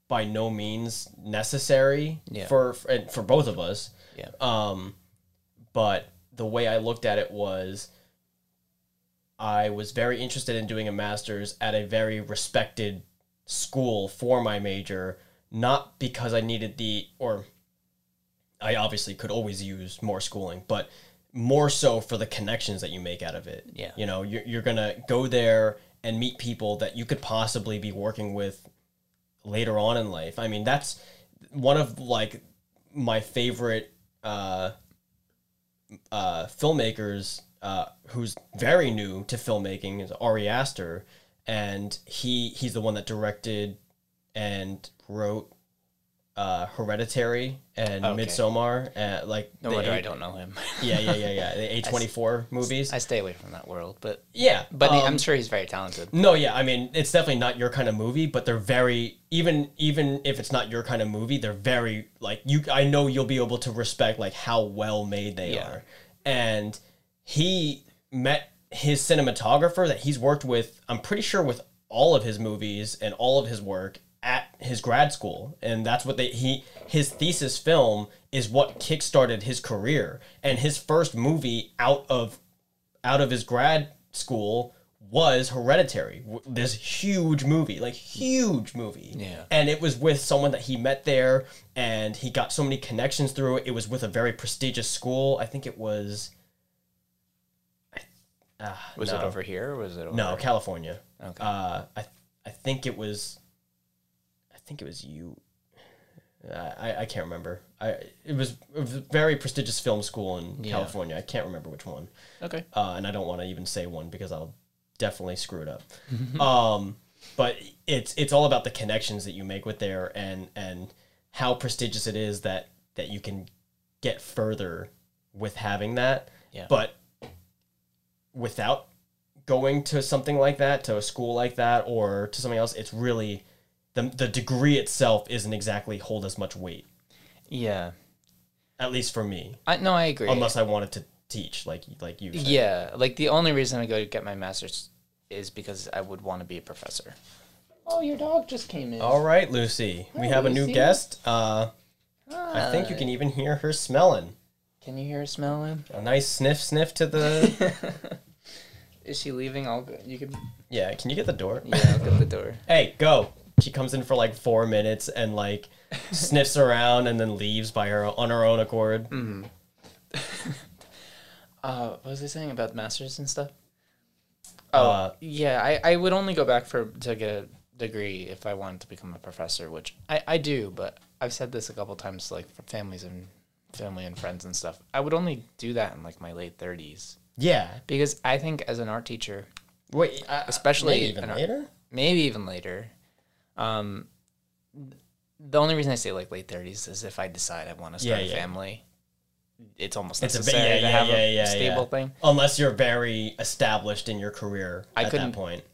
Speaker 2: by no means necessary
Speaker 1: Yeah.
Speaker 2: for for, for both of us.
Speaker 1: Yeah.
Speaker 2: Um, but the way I looked at it was, I was very interested in doing a master's at a very respected school for my major, not because I needed the or I obviously could always use more schooling, but more so for the connections that you make out of it.
Speaker 1: Yeah.
Speaker 2: You know, you're, you're going to go there and meet people that you could possibly be working with later on in life. I mean, that's one of like my favorite uh, uh, filmmakers uh, who's very new to filmmaking is Ari Aster, and he he's the one that directed and wrote uh, Hereditary and
Speaker 1: Okay.
Speaker 2: Midsommar, uh, like
Speaker 1: No wonder I don't know him.
Speaker 2: Yeah, yeah, yeah, yeah. The A twenty four movies.
Speaker 1: I stay away from that world, but
Speaker 2: yeah,
Speaker 1: but
Speaker 2: um,
Speaker 1: I'm sure he's very talented.
Speaker 2: no, yeah, I mean it's definitely not your kind of movie, but they're very even even if it's not your kind of movie, they're very like you. I know you'll be able to respect like how well made they
Speaker 1: Yeah.
Speaker 2: are, and he met his cinematographer that he's worked with. I'm pretty sure with all of his movies and all of his work at his grad school, and that's what they he his thesis film is what kickstarted his career, and his first movie out of out of his grad school was Hereditary. This huge movie, like huge movie.
Speaker 1: Yeah.
Speaker 2: And it was with someone that he met there, and he got so many connections through it. It was with a very prestigious school. I think it was. Ah,
Speaker 1: Was
Speaker 2: no.
Speaker 1: it over here or was it over
Speaker 2: No, California.
Speaker 1: Okay.
Speaker 2: Uh, I I think it was. I think it was you. I, I can't remember. I it was, it was a very prestigious film school in
Speaker 1: Yeah.
Speaker 2: California. I can't remember which one
Speaker 1: okay.
Speaker 2: uh, and I don't want to even say one because I'll definitely screw it up. um, but it's it's all about the connections that you make with there and and how prestigious it is that that you can get further with having that.
Speaker 1: Yeah.
Speaker 2: But without going to something like that, to a school like that, or to something else, it's really the the degree itself isn't exactly hold as much weight.
Speaker 1: Yeah.
Speaker 2: At least for me,
Speaker 1: I no, I agree.
Speaker 2: unless I wanted to teach, like like you. Said.
Speaker 1: Yeah, like the only reason I go to get my master's is because I would want to be a professor. Oh, your dog just came in.
Speaker 2: All right, Lucy. we have a new guest. Uh, I think you can even hear her smelling.
Speaker 1: Can you hear her smelling?
Speaker 2: A nice sniff, sniff to the.
Speaker 1: Is she leaving? I'll go. You can.
Speaker 2: yeah, can you get the door?
Speaker 1: Yeah, I'll get the door.
Speaker 2: Hey, go. She comes in for like four minutes and like sniffs around and then leaves by her on her own accord.
Speaker 1: Uh, what was I saying about masters and stuff? Oh,
Speaker 2: Uh,
Speaker 1: yeah. I, I would only go back for to get a degree if I wanted to become a professor, which I, I do. But I've said this a couple times, like for families and family and friends and stuff. I would only do that in like my late thirties
Speaker 2: Yeah.
Speaker 1: because I think as an art teacher,
Speaker 2: Wait, uh,
Speaker 1: Especially
Speaker 2: maybe even
Speaker 1: our-
Speaker 2: later.
Speaker 1: maybe even later. Um, the only reason I say like late thirties is if I decide I want to start
Speaker 2: Yeah,
Speaker 1: a family. It's almost
Speaker 2: It's a
Speaker 1: necessary
Speaker 2: yeah,
Speaker 1: to
Speaker 2: yeah,
Speaker 1: have
Speaker 2: yeah,
Speaker 1: a
Speaker 2: yeah,
Speaker 1: stable
Speaker 2: yeah.
Speaker 1: thing.
Speaker 2: Unless you're very established in your career
Speaker 1: I
Speaker 2: at that point.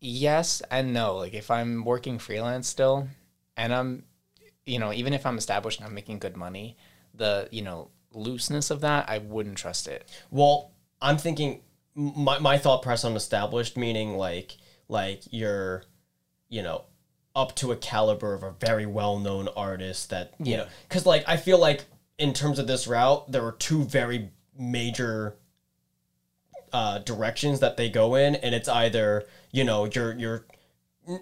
Speaker 1: Yes and no. Like if I'm working freelance still, and I'm, you know, even if I'm established and I'm making good money, the you know looseness of that, I wouldn't trust it.
Speaker 2: Well, I'm thinking my my thought process on established meaning like like you're, you know, up to a caliber of a very well known artist that you
Speaker 1: Yeah.
Speaker 2: know because like I feel like in terms of this route there are two very major uh, directions that they go in, and it's either you know you're you're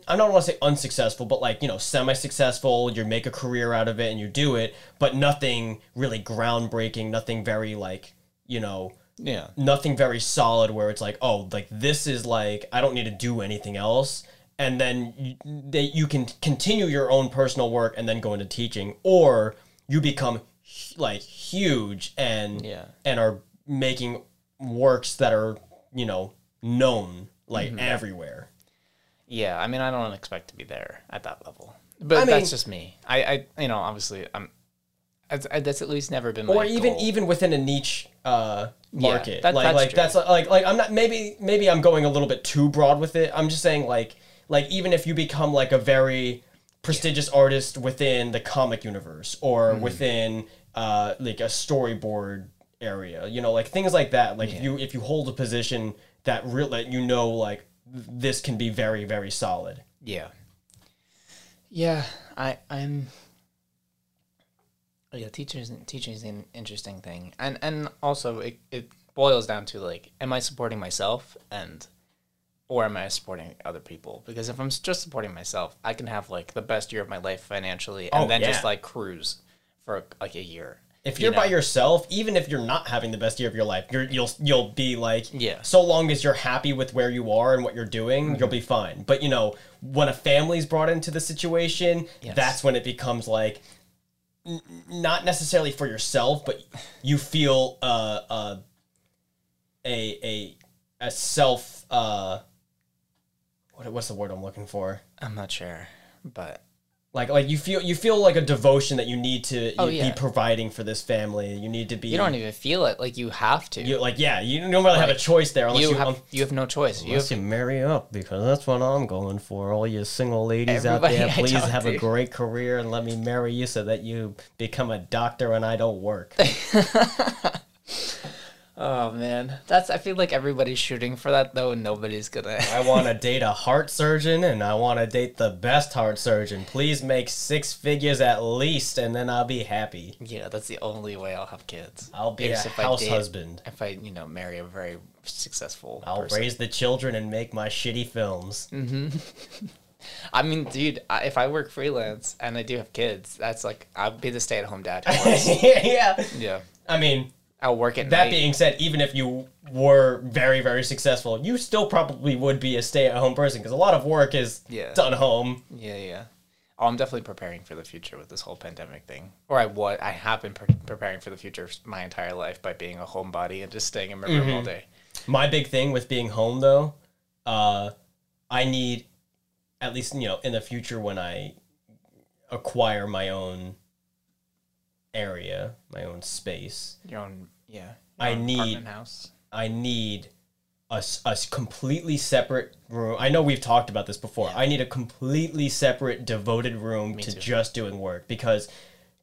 Speaker 2: I don't want to say unsuccessful, but like you know semi-successful. You make a career out of it and you do it, but nothing really groundbreaking, nothing very like you know
Speaker 1: Yeah.
Speaker 2: nothing very solid where it's like oh like this is like I don't need to do anything else and then you, they, you can continue your own personal work and then go into teaching or you become like huge and
Speaker 1: Yeah.
Speaker 2: and are making works that are you know known like everywhere
Speaker 1: Yeah, I mean, I don't expect to be there at that level, but
Speaker 2: I mean-
Speaker 1: that's just me. I, I, you know, obviously, I'm. That's, that's at least never been my
Speaker 2: or even
Speaker 1: goal.
Speaker 2: even within a niche uh market
Speaker 1: that-
Speaker 2: like
Speaker 1: that's
Speaker 2: like
Speaker 1: true.
Speaker 2: that's like like i'm not maybe maybe i'm going a little bit too broad with it i'm just saying like like even if you become like a very prestigious artist within the comic universe or
Speaker 1: Mm-hmm.
Speaker 2: within uh, like a storyboard area. You know, like things like that. Like if you if you hold a position that real that you know like this can be very very solid.
Speaker 1: Yeah. Yeah, I I'm. Oh, yeah, teachers teaching is an interesting thing, and and also it it boils down to like, am I supporting myself and, or am I supporting other people? Because if I'm just supporting myself, I can have like the best year of my life financially, and
Speaker 2: Oh,
Speaker 1: then just like cruise for like a year.
Speaker 2: If
Speaker 1: you
Speaker 2: you're by yourself, even if you're not having the best year of your life, you're you'll you'll be like
Speaker 1: Yeah.
Speaker 2: So long as you're happy with where you are and what you're doing,
Speaker 1: Mm-hmm.
Speaker 2: you'll be fine. But you know, when a family's brought into the situation,
Speaker 1: Yes.
Speaker 2: that's when it becomes like n- not necessarily for yourself, but you feel uh uh a a a self uh what what's the word I'm looking for?
Speaker 1: I'm not sure, but
Speaker 2: Like like you feel you feel like a devotion that you need to
Speaker 1: Oh,
Speaker 2: you-
Speaker 1: yeah.
Speaker 2: be providing for this family. You need to be
Speaker 1: you don't even feel it. Like you have to.
Speaker 2: you like yeah, you don't really have a choice there unless
Speaker 1: you
Speaker 2: you,
Speaker 1: have
Speaker 2: um,
Speaker 1: you have no choice. You
Speaker 2: unless
Speaker 1: have,
Speaker 2: you marry up because that's what I'm going for. All you single ladies out there, please have a great career and let me marry you so that you become a doctor and I don't work.
Speaker 1: oh man, that's. I feel like everybody's shooting for that though, and nobody's gonna.
Speaker 2: I want to date a heart surgeon and I want to date the best heart surgeon. Please make six figures at least and then I'll be happy.
Speaker 1: Yeah, that's the only way I'll have kids.
Speaker 2: I'll be
Speaker 1: Is
Speaker 2: a
Speaker 1: if I
Speaker 2: house
Speaker 1: date-
Speaker 2: husband.
Speaker 1: If I, you know, marry a very successful
Speaker 2: I'll
Speaker 1: person.
Speaker 2: raise the children and make my shitty films. Mm-hmm.
Speaker 1: I mean, dude, if I work freelance and I do have kids, that's like I'll be the stay-at-home dad.
Speaker 2: yeah.
Speaker 1: yeah,
Speaker 2: I mean,
Speaker 1: Work at
Speaker 2: That
Speaker 1: night.
Speaker 2: being said, even if you were very, very successful, you still probably would be a stay-at-home person because a lot of work is
Speaker 1: Yeah.
Speaker 2: done home.
Speaker 1: yeah, yeah. Oh, I'm definitely preparing for the future with this whole pandemic thing. Or I what I have been pre- preparing for the future my entire life by being a homebody and just staying in my room all
Speaker 2: Mm-hmm.
Speaker 1: day.
Speaker 2: My big thing with being home, though, uh, I need, at least you know, in the future when I acquire my own area, my own space,
Speaker 1: Your own, yeah.
Speaker 2: I need-
Speaker 1: house.
Speaker 2: I need a, a completely separate room. I know we've talked about this before. I need a completely separate, devoted room to
Speaker 1: too.
Speaker 2: just doing work because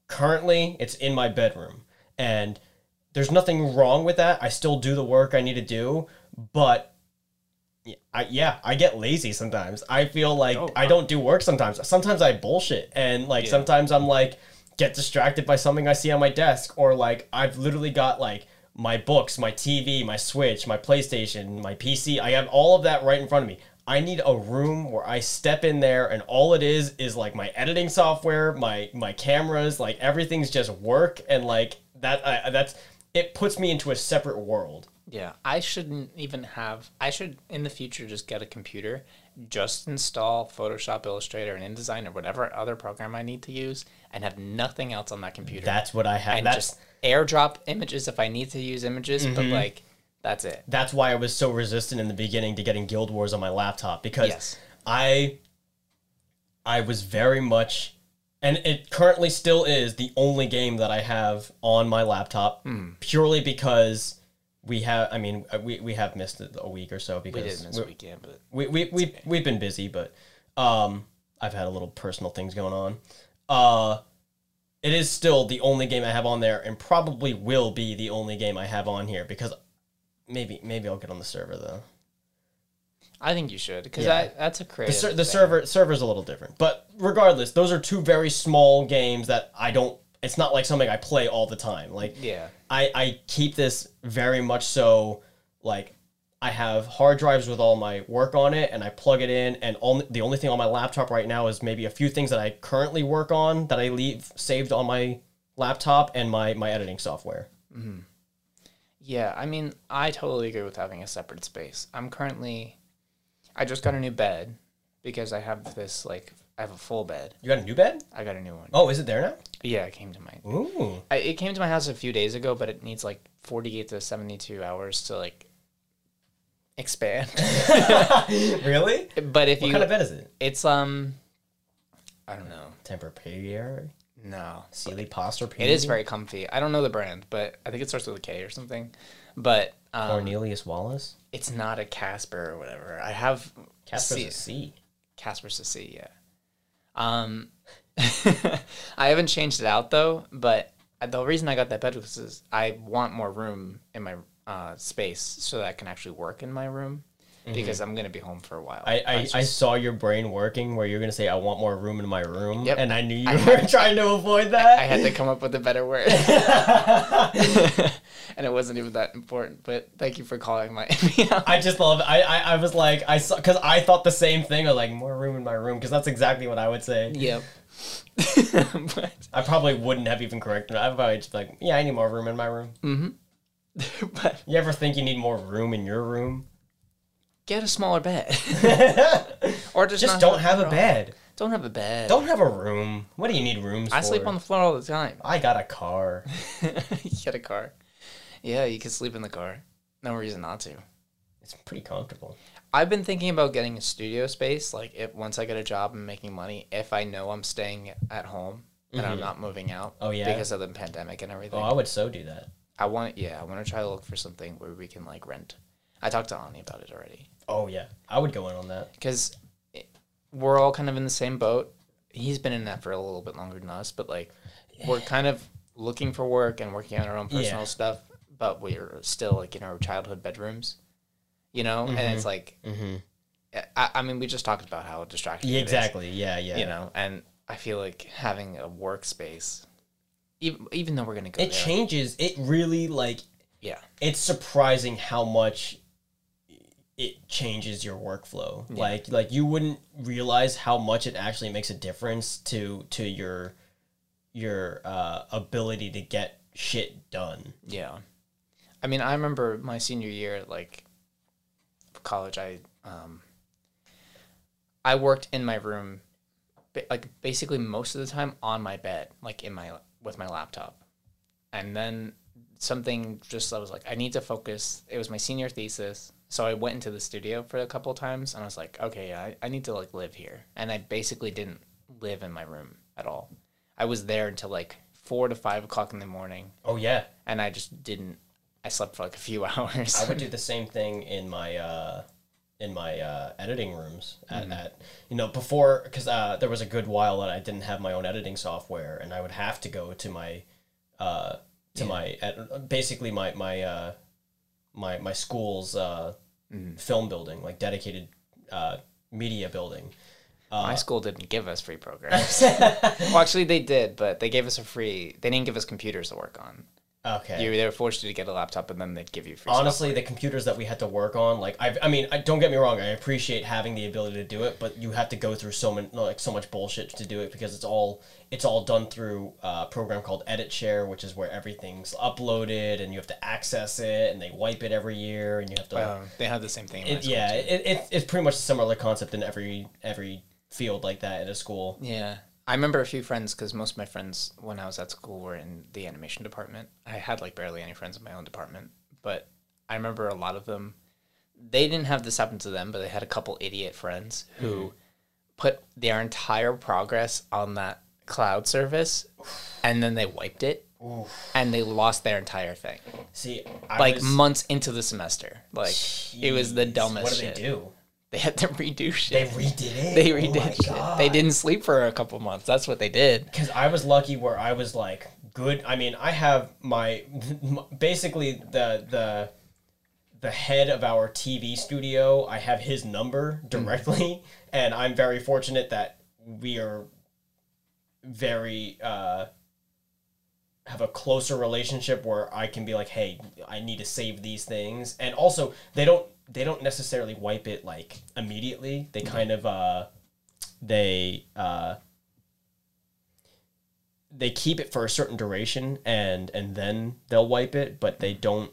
Speaker 2: currently it's in my bedroom. And there's nothing wrong with that. I still do the work I need to do, but I, yeah, I get lazy sometimes. I feel like
Speaker 1: Oh,
Speaker 2: I don't do work sometimes. Sometimes I bullshit. And like
Speaker 1: Yeah.
Speaker 2: sometimes I'm like, get distracted by something I see on my desk, or like I've literally got like my books, my TV, my Switch, my PlayStation, my PC. I have all of that right in front of me. I need a room where I step in there and all it is is like my editing software, my my cameras, like everything's just work and like that. I, that's it puts me into a separate world.
Speaker 1: Yeah, I shouldn't even have. I should in the future just get a computer, just install Photoshop, Illustrator, and InDesign or whatever other program I need to use, and have nothing else on that computer.
Speaker 2: That's what I have.
Speaker 1: and
Speaker 2: That's
Speaker 1: just airdrop images if I need to use images, but
Speaker 2: Mm-hmm.
Speaker 1: like that's it.
Speaker 2: that's why I was so resistant in the beginning to getting Guild Wars on my laptop because
Speaker 1: Yes.
Speaker 2: I I was very much and it currently still is the only game that I have on my laptop
Speaker 1: Hmm.
Speaker 2: purely because we have I mean uh, we, we have missed it a week or so because We
Speaker 1: did this
Speaker 2: we're-
Speaker 1: weekend, but
Speaker 2: we we we we've been busy, but um, I've had a little personal things going on. Uh, it is still the only game I have on there, and probably will be the only game I have on here because maybe maybe I'll get on the server though.
Speaker 1: I think you should because
Speaker 2: Yeah.
Speaker 1: that's a
Speaker 2: The, ser- the server server's a little different, but regardless, those are two very small games that I don't. It's not like something I play all the time. Like
Speaker 1: Yeah.
Speaker 2: I, I keep this very much so like I have hard drives with all my work on it and I plug it in and only the only thing on my laptop right now is maybe a few things that I currently work on that I leave saved on my laptop and my my editing software. Mm-hmm.
Speaker 1: Yeah, I mean, I totally agree with having a separate space. I'm currently, I just got a new bed because I have this like I have a full bed.
Speaker 2: You got a new bed?
Speaker 1: I got a new one.
Speaker 2: Oh, is it there now?
Speaker 1: Yeah, it came to my.
Speaker 2: Ooh.
Speaker 1: I, it came to my house a few days ago, but it needs like 48 to 72 hours to like expand.
Speaker 2: really?
Speaker 1: but if
Speaker 2: What
Speaker 1: you,
Speaker 2: kind of bed is it?
Speaker 1: it's um, I don't know.
Speaker 2: Tempur-Pedic?
Speaker 1: No,
Speaker 2: Sealy Posturepedic?
Speaker 1: it is very comfy. I don't know the brand, but I think it starts with a K or something. But um,
Speaker 2: Cornelius Wallace?
Speaker 1: it's not a Casper or whatever. I have
Speaker 2: Casper's
Speaker 1: C-
Speaker 2: a C.
Speaker 1: Casper's a C, yeah. Um, I haven't changed it out though, but the reason I got that bed was is I want more room in my uh, space so that I can actually work in my room because I'm gonna be home for a while.
Speaker 2: Mm-hmm. I, I, I
Speaker 1: just-
Speaker 2: sait your brain working where you're gonna say I want more room in my room,
Speaker 1: Yep.
Speaker 2: and I knew you
Speaker 1: I
Speaker 2: were trying to avoid that.
Speaker 1: I had to come up with a better word, and it wasn't even that important. But thank you for calling my.
Speaker 2: I just love. I, I I was like I saw because I thought the same thing. I was like more room in my room because that's exactly what I would say.
Speaker 1: Yep. but,
Speaker 2: I probably wouldn't have even corrected. it. I'd probably just be like, yeah, I need more room in my room.
Speaker 1: but
Speaker 2: You ever think you need more room in your room?
Speaker 1: get a smaller bed, or just
Speaker 2: Just don't have
Speaker 1: at
Speaker 2: a bed.
Speaker 1: Don't have a bed.
Speaker 2: Don't have a room. What do you need rooms for?
Speaker 1: I
Speaker 2: for?
Speaker 1: sleep on the floor all the time.
Speaker 2: I got a car.
Speaker 1: you get a car. Yeah, you can sleep in the car. No reason not to.
Speaker 2: It's pretty comfortable.
Speaker 1: I've been thinking about getting a studio space. Like, if once I get a job and making money, if I know I'm staying at home and I'm mm-hmm. not moving out.
Speaker 2: Oh, yeah?
Speaker 1: Because of the pandemic and everything.
Speaker 2: Oh, I would so do that.
Speaker 1: I want. Yeah, I want to try to look for something where we can like rent. I talked to Ani about it already
Speaker 2: Oh yeah, I would go in on that.
Speaker 1: because we're all kind of in the same boat. He's been in that for a little bit longer than us, but like we're kind of looking for work and working on our own personal
Speaker 2: Yeah.
Speaker 1: stuff, but we're still like in our childhood bedrooms, you know. And it's like,
Speaker 2: Mm-hmm.
Speaker 1: I, I mean, we just talked about how distracting.
Speaker 2: Yeah,
Speaker 1: it is,
Speaker 2: exactly. Yeah, yeah.
Speaker 1: you know, and I feel like having a workspace, even even though we're gonna go
Speaker 2: it
Speaker 1: there,
Speaker 2: changes. It really like
Speaker 1: yeah,
Speaker 2: it's surprising how much it changes your workflow. Like like you wouldn't realize how much it actually makes a difference to to your your uh, ability to get shit done.
Speaker 1: Yeah. I mean, I remember my senior year, like college, I um I worked in my room like basically most of the time on my bed, like in my with my laptop. And then something just I was like I need to focus. It was my senior thesis. So I went into the studio for a couple times and I was like, okay, I, I need to like live here. And I basically didn't live in my room at all. I was there until like four to five o'clock in the morning
Speaker 2: Oh yeah,
Speaker 1: and I just didn't. I slept for like a few hours.
Speaker 2: I would do the same thing in my uh, in my uh, editing rooms at,
Speaker 1: Mm-hmm.
Speaker 2: at you know before because uh, there was a good while that I didn't have my own editing software and I would have to go to my uh, to my ed- basically my my uh, my my school's uh,
Speaker 1: Mm-hmm.
Speaker 2: film building like dedicated uh, media building.
Speaker 1: My school didn't give us free programs. well, actually, they did, but they gave us a free. They didn't give us computers to work on.
Speaker 2: Okay.
Speaker 1: You they were forced to get a laptop, and then they'd give you free.
Speaker 2: Honestly, the computers that we had to work on, like I, I mean, I, don't get me wrong, I appreciate having the ability to do it, but you have to go through so many, like so much bullshit to do it because it's all, it's all done through a program called EditShare, which is where everything's uploaded and you have to access it, and they wipe it every year, and you have to,
Speaker 1: software. Um, they had the same thing. In
Speaker 2: it, yeah, it, it, it's pretty much a similar concept in every every field like that at a school.
Speaker 1: Yeah. I remember a few friends because most of my friends when I was at school were in the animation department. I had like barely any friends in my own department, but I remember a lot of them. They didn't have this happen to them, but they had a couple idiot friends who mm-hmm. put their entire progress on that cloud service, and then they wiped it, and they lost their entire thing.
Speaker 2: See, I
Speaker 1: Like
Speaker 2: was,
Speaker 1: months into the semester, like it was the dumbest.
Speaker 2: What did they do?
Speaker 1: They had to redo shit.
Speaker 2: They redid it.
Speaker 1: They
Speaker 2: Oh
Speaker 1: redid shit.
Speaker 2: God.
Speaker 1: They didn't sleep for a couple months. That's what they did.
Speaker 2: because I was lucky where I was like good. I mean, I have my basically the the the head of our TV studio. I have his number directly, and I'm very fortunate that we are very uh, have a closer relationship where I can be like, hey, I need to save these things, and also they don't they don't necessarily wipe it like immediately. They kind of uh, they uh, they keep it for a certain duration and and then they'll wipe it but they don't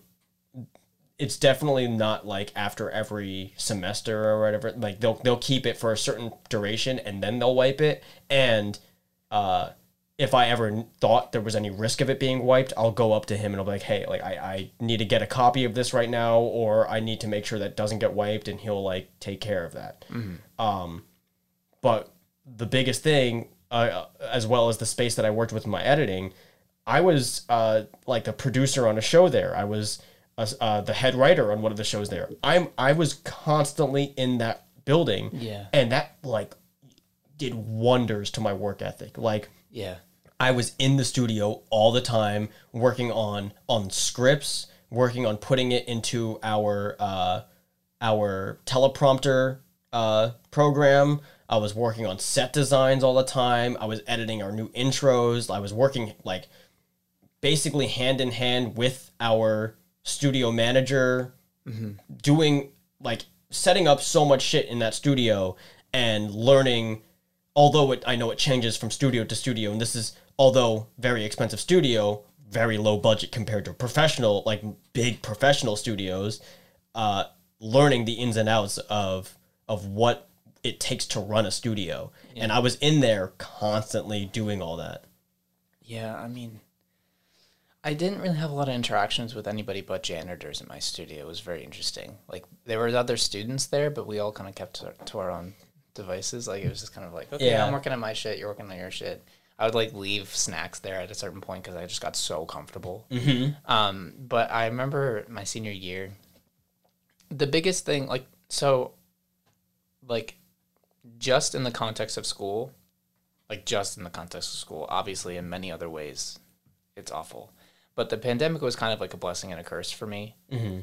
Speaker 2: it's definitely not like after every semester or whatever. Like they'll they'll keep it for a certain duration and then they'll wipe it. And uh if I ever thought there was any risk of it being wiped, I'll go up to him and I'll be like, "Hey, like I, I need to get a copy of this right now, or I need to make sure that doesn't get wiped," and he'll like take care of that. Um, but the biggest thing, uh, as well as the space that I worked with in my editing, I was uh, like the producer on a show there. I was uh, uh, the head writer on one of the shows there. I'm I was constantly in that building.
Speaker 1: Yeah.
Speaker 2: and that like did wonders to my work ethic. Like
Speaker 1: Yeah.
Speaker 2: I was in the studio all the time working on on scripts, working on putting it into our uh, our teleprompter uh, program. I was working on set designs all the time. I was editing our new intros. I was working like basically hand in hand with our studio manager, doing like setting up so much shit in that studio and learning although it, I know it changes from studio to studio, and this is although very expensive studio, very low budget compared to professional, like big professional studios, uh, learning the ins and outs of of what it takes to run a studio, and I was in there constantly doing all that.
Speaker 1: Yeah, I mean, I didn't really have a lot of interactions with anybody but janitors in my studio. It was very interesting. Like there were other students there, but we all kind of kept to, to our own devices. Like it was just kind of like, okay,
Speaker 2: Yeah.
Speaker 1: I'm working on my shit, you're working on your shit. I would like leave snacks there at a certain point because I just got so comfortable.
Speaker 2: Mm-hmm.
Speaker 1: Um, but I remember my senior year, the biggest thing, like, so, like, just in the context of school, like, just in the context of school, obviously, in many other ways, it's awful. But the pandemic was kind of like a blessing and a curse for me
Speaker 2: Mm-hmm.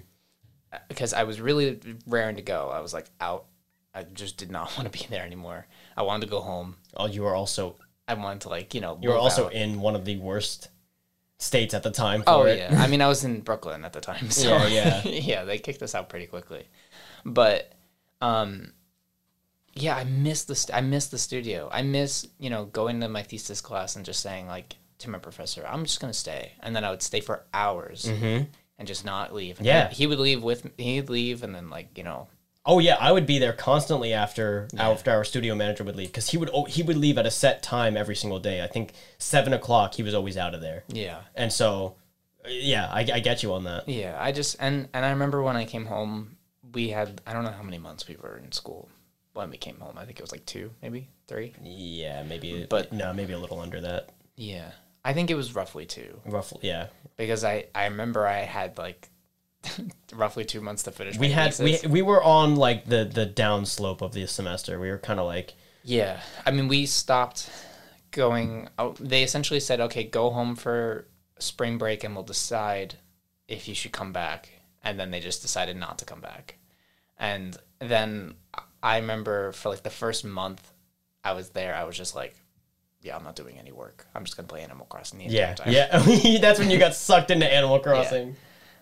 Speaker 1: because I was really raring to go. I was like out. I just did not want to be there anymore. I wanted to go home.
Speaker 2: Oh, you were also
Speaker 1: I wanted to like you know.
Speaker 2: you were also
Speaker 1: out.
Speaker 2: in one of the worst states at the time.
Speaker 1: Oh
Speaker 2: it.
Speaker 1: yeah, I mean I was in Brooklyn at the time, so
Speaker 2: Yeah, yeah.
Speaker 1: yeah, they kicked us out pretty quickly. But um, yeah, I miss the st- I miss the studio. I miss you know going to my thesis class and just saying like to my professor, I'm just gonna stay, and then I would stay for hours
Speaker 2: Mhm.
Speaker 1: and just not leave. And
Speaker 2: Yeah.
Speaker 1: he, he would leave with me. He'd leave, and then like you know
Speaker 2: Oh yeah, I would be there constantly after after our studio manager would leave because he would he would leave at a set time every single day. I think seven o'clock he was always out of there,
Speaker 1: yeah.
Speaker 2: and so yeah, I, I get you on that.
Speaker 1: Yeah, I just and and I remember when I came home, we had I don't know how many months we were in school when we came home. I think it was like two, maybe three.
Speaker 2: Yeah, maybe,
Speaker 1: But-
Speaker 2: but no, maybe a little under that.
Speaker 1: Yeah, I think it was roughly two
Speaker 2: Roughly, yeah.
Speaker 1: because I I remember I had like roughly two months to finish.
Speaker 2: We had we we were on like the the downslope of the semester. We were kind of like
Speaker 1: yeah. I mean, we stopped going. Oh, they essentially said, "Okay, go home for spring break, and we'll decide if you should come back." And then they just decided not to come back. And then I remember for like the first month I was there, I was just like, "Yeah, I'm not doing any work. I'm just gonna play Animal Crossing the entire
Speaker 2: yeah
Speaker 1: time."
Speaker 2: yeah. That's when you got sucked into Animal Crossing.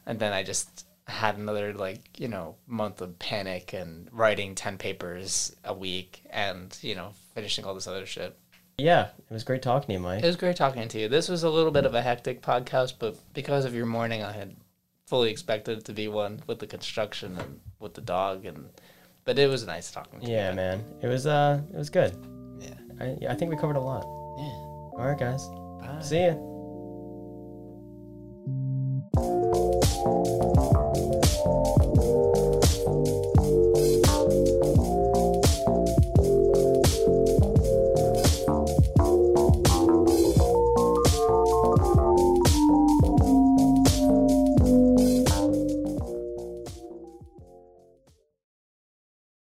Speaker 1: And then I just had another like you know month of panic and writing ten papers a week and you know finishing all this other shit.
Speaker 2: Yeah, it was great talking to you, Mike.
Speaker 1: It was great talking to you. This was a little bit of a hectic podcast, but because of your morning, I had fully expected it to be one with the construction and with the dog, and but it was nice talking to
Speaker 2: Yeah,
Speaker 1: you.
Speaker 2: man, it was uh, it was good.
Speaker 1: Yeah.
Speaker 2: I, yeah, I think we covered a lot.
Speaker 1: Yeah.
Speaker 2: All right, guys.
Speaker 1: Bye.
Speaker 2: See ya. Thank you.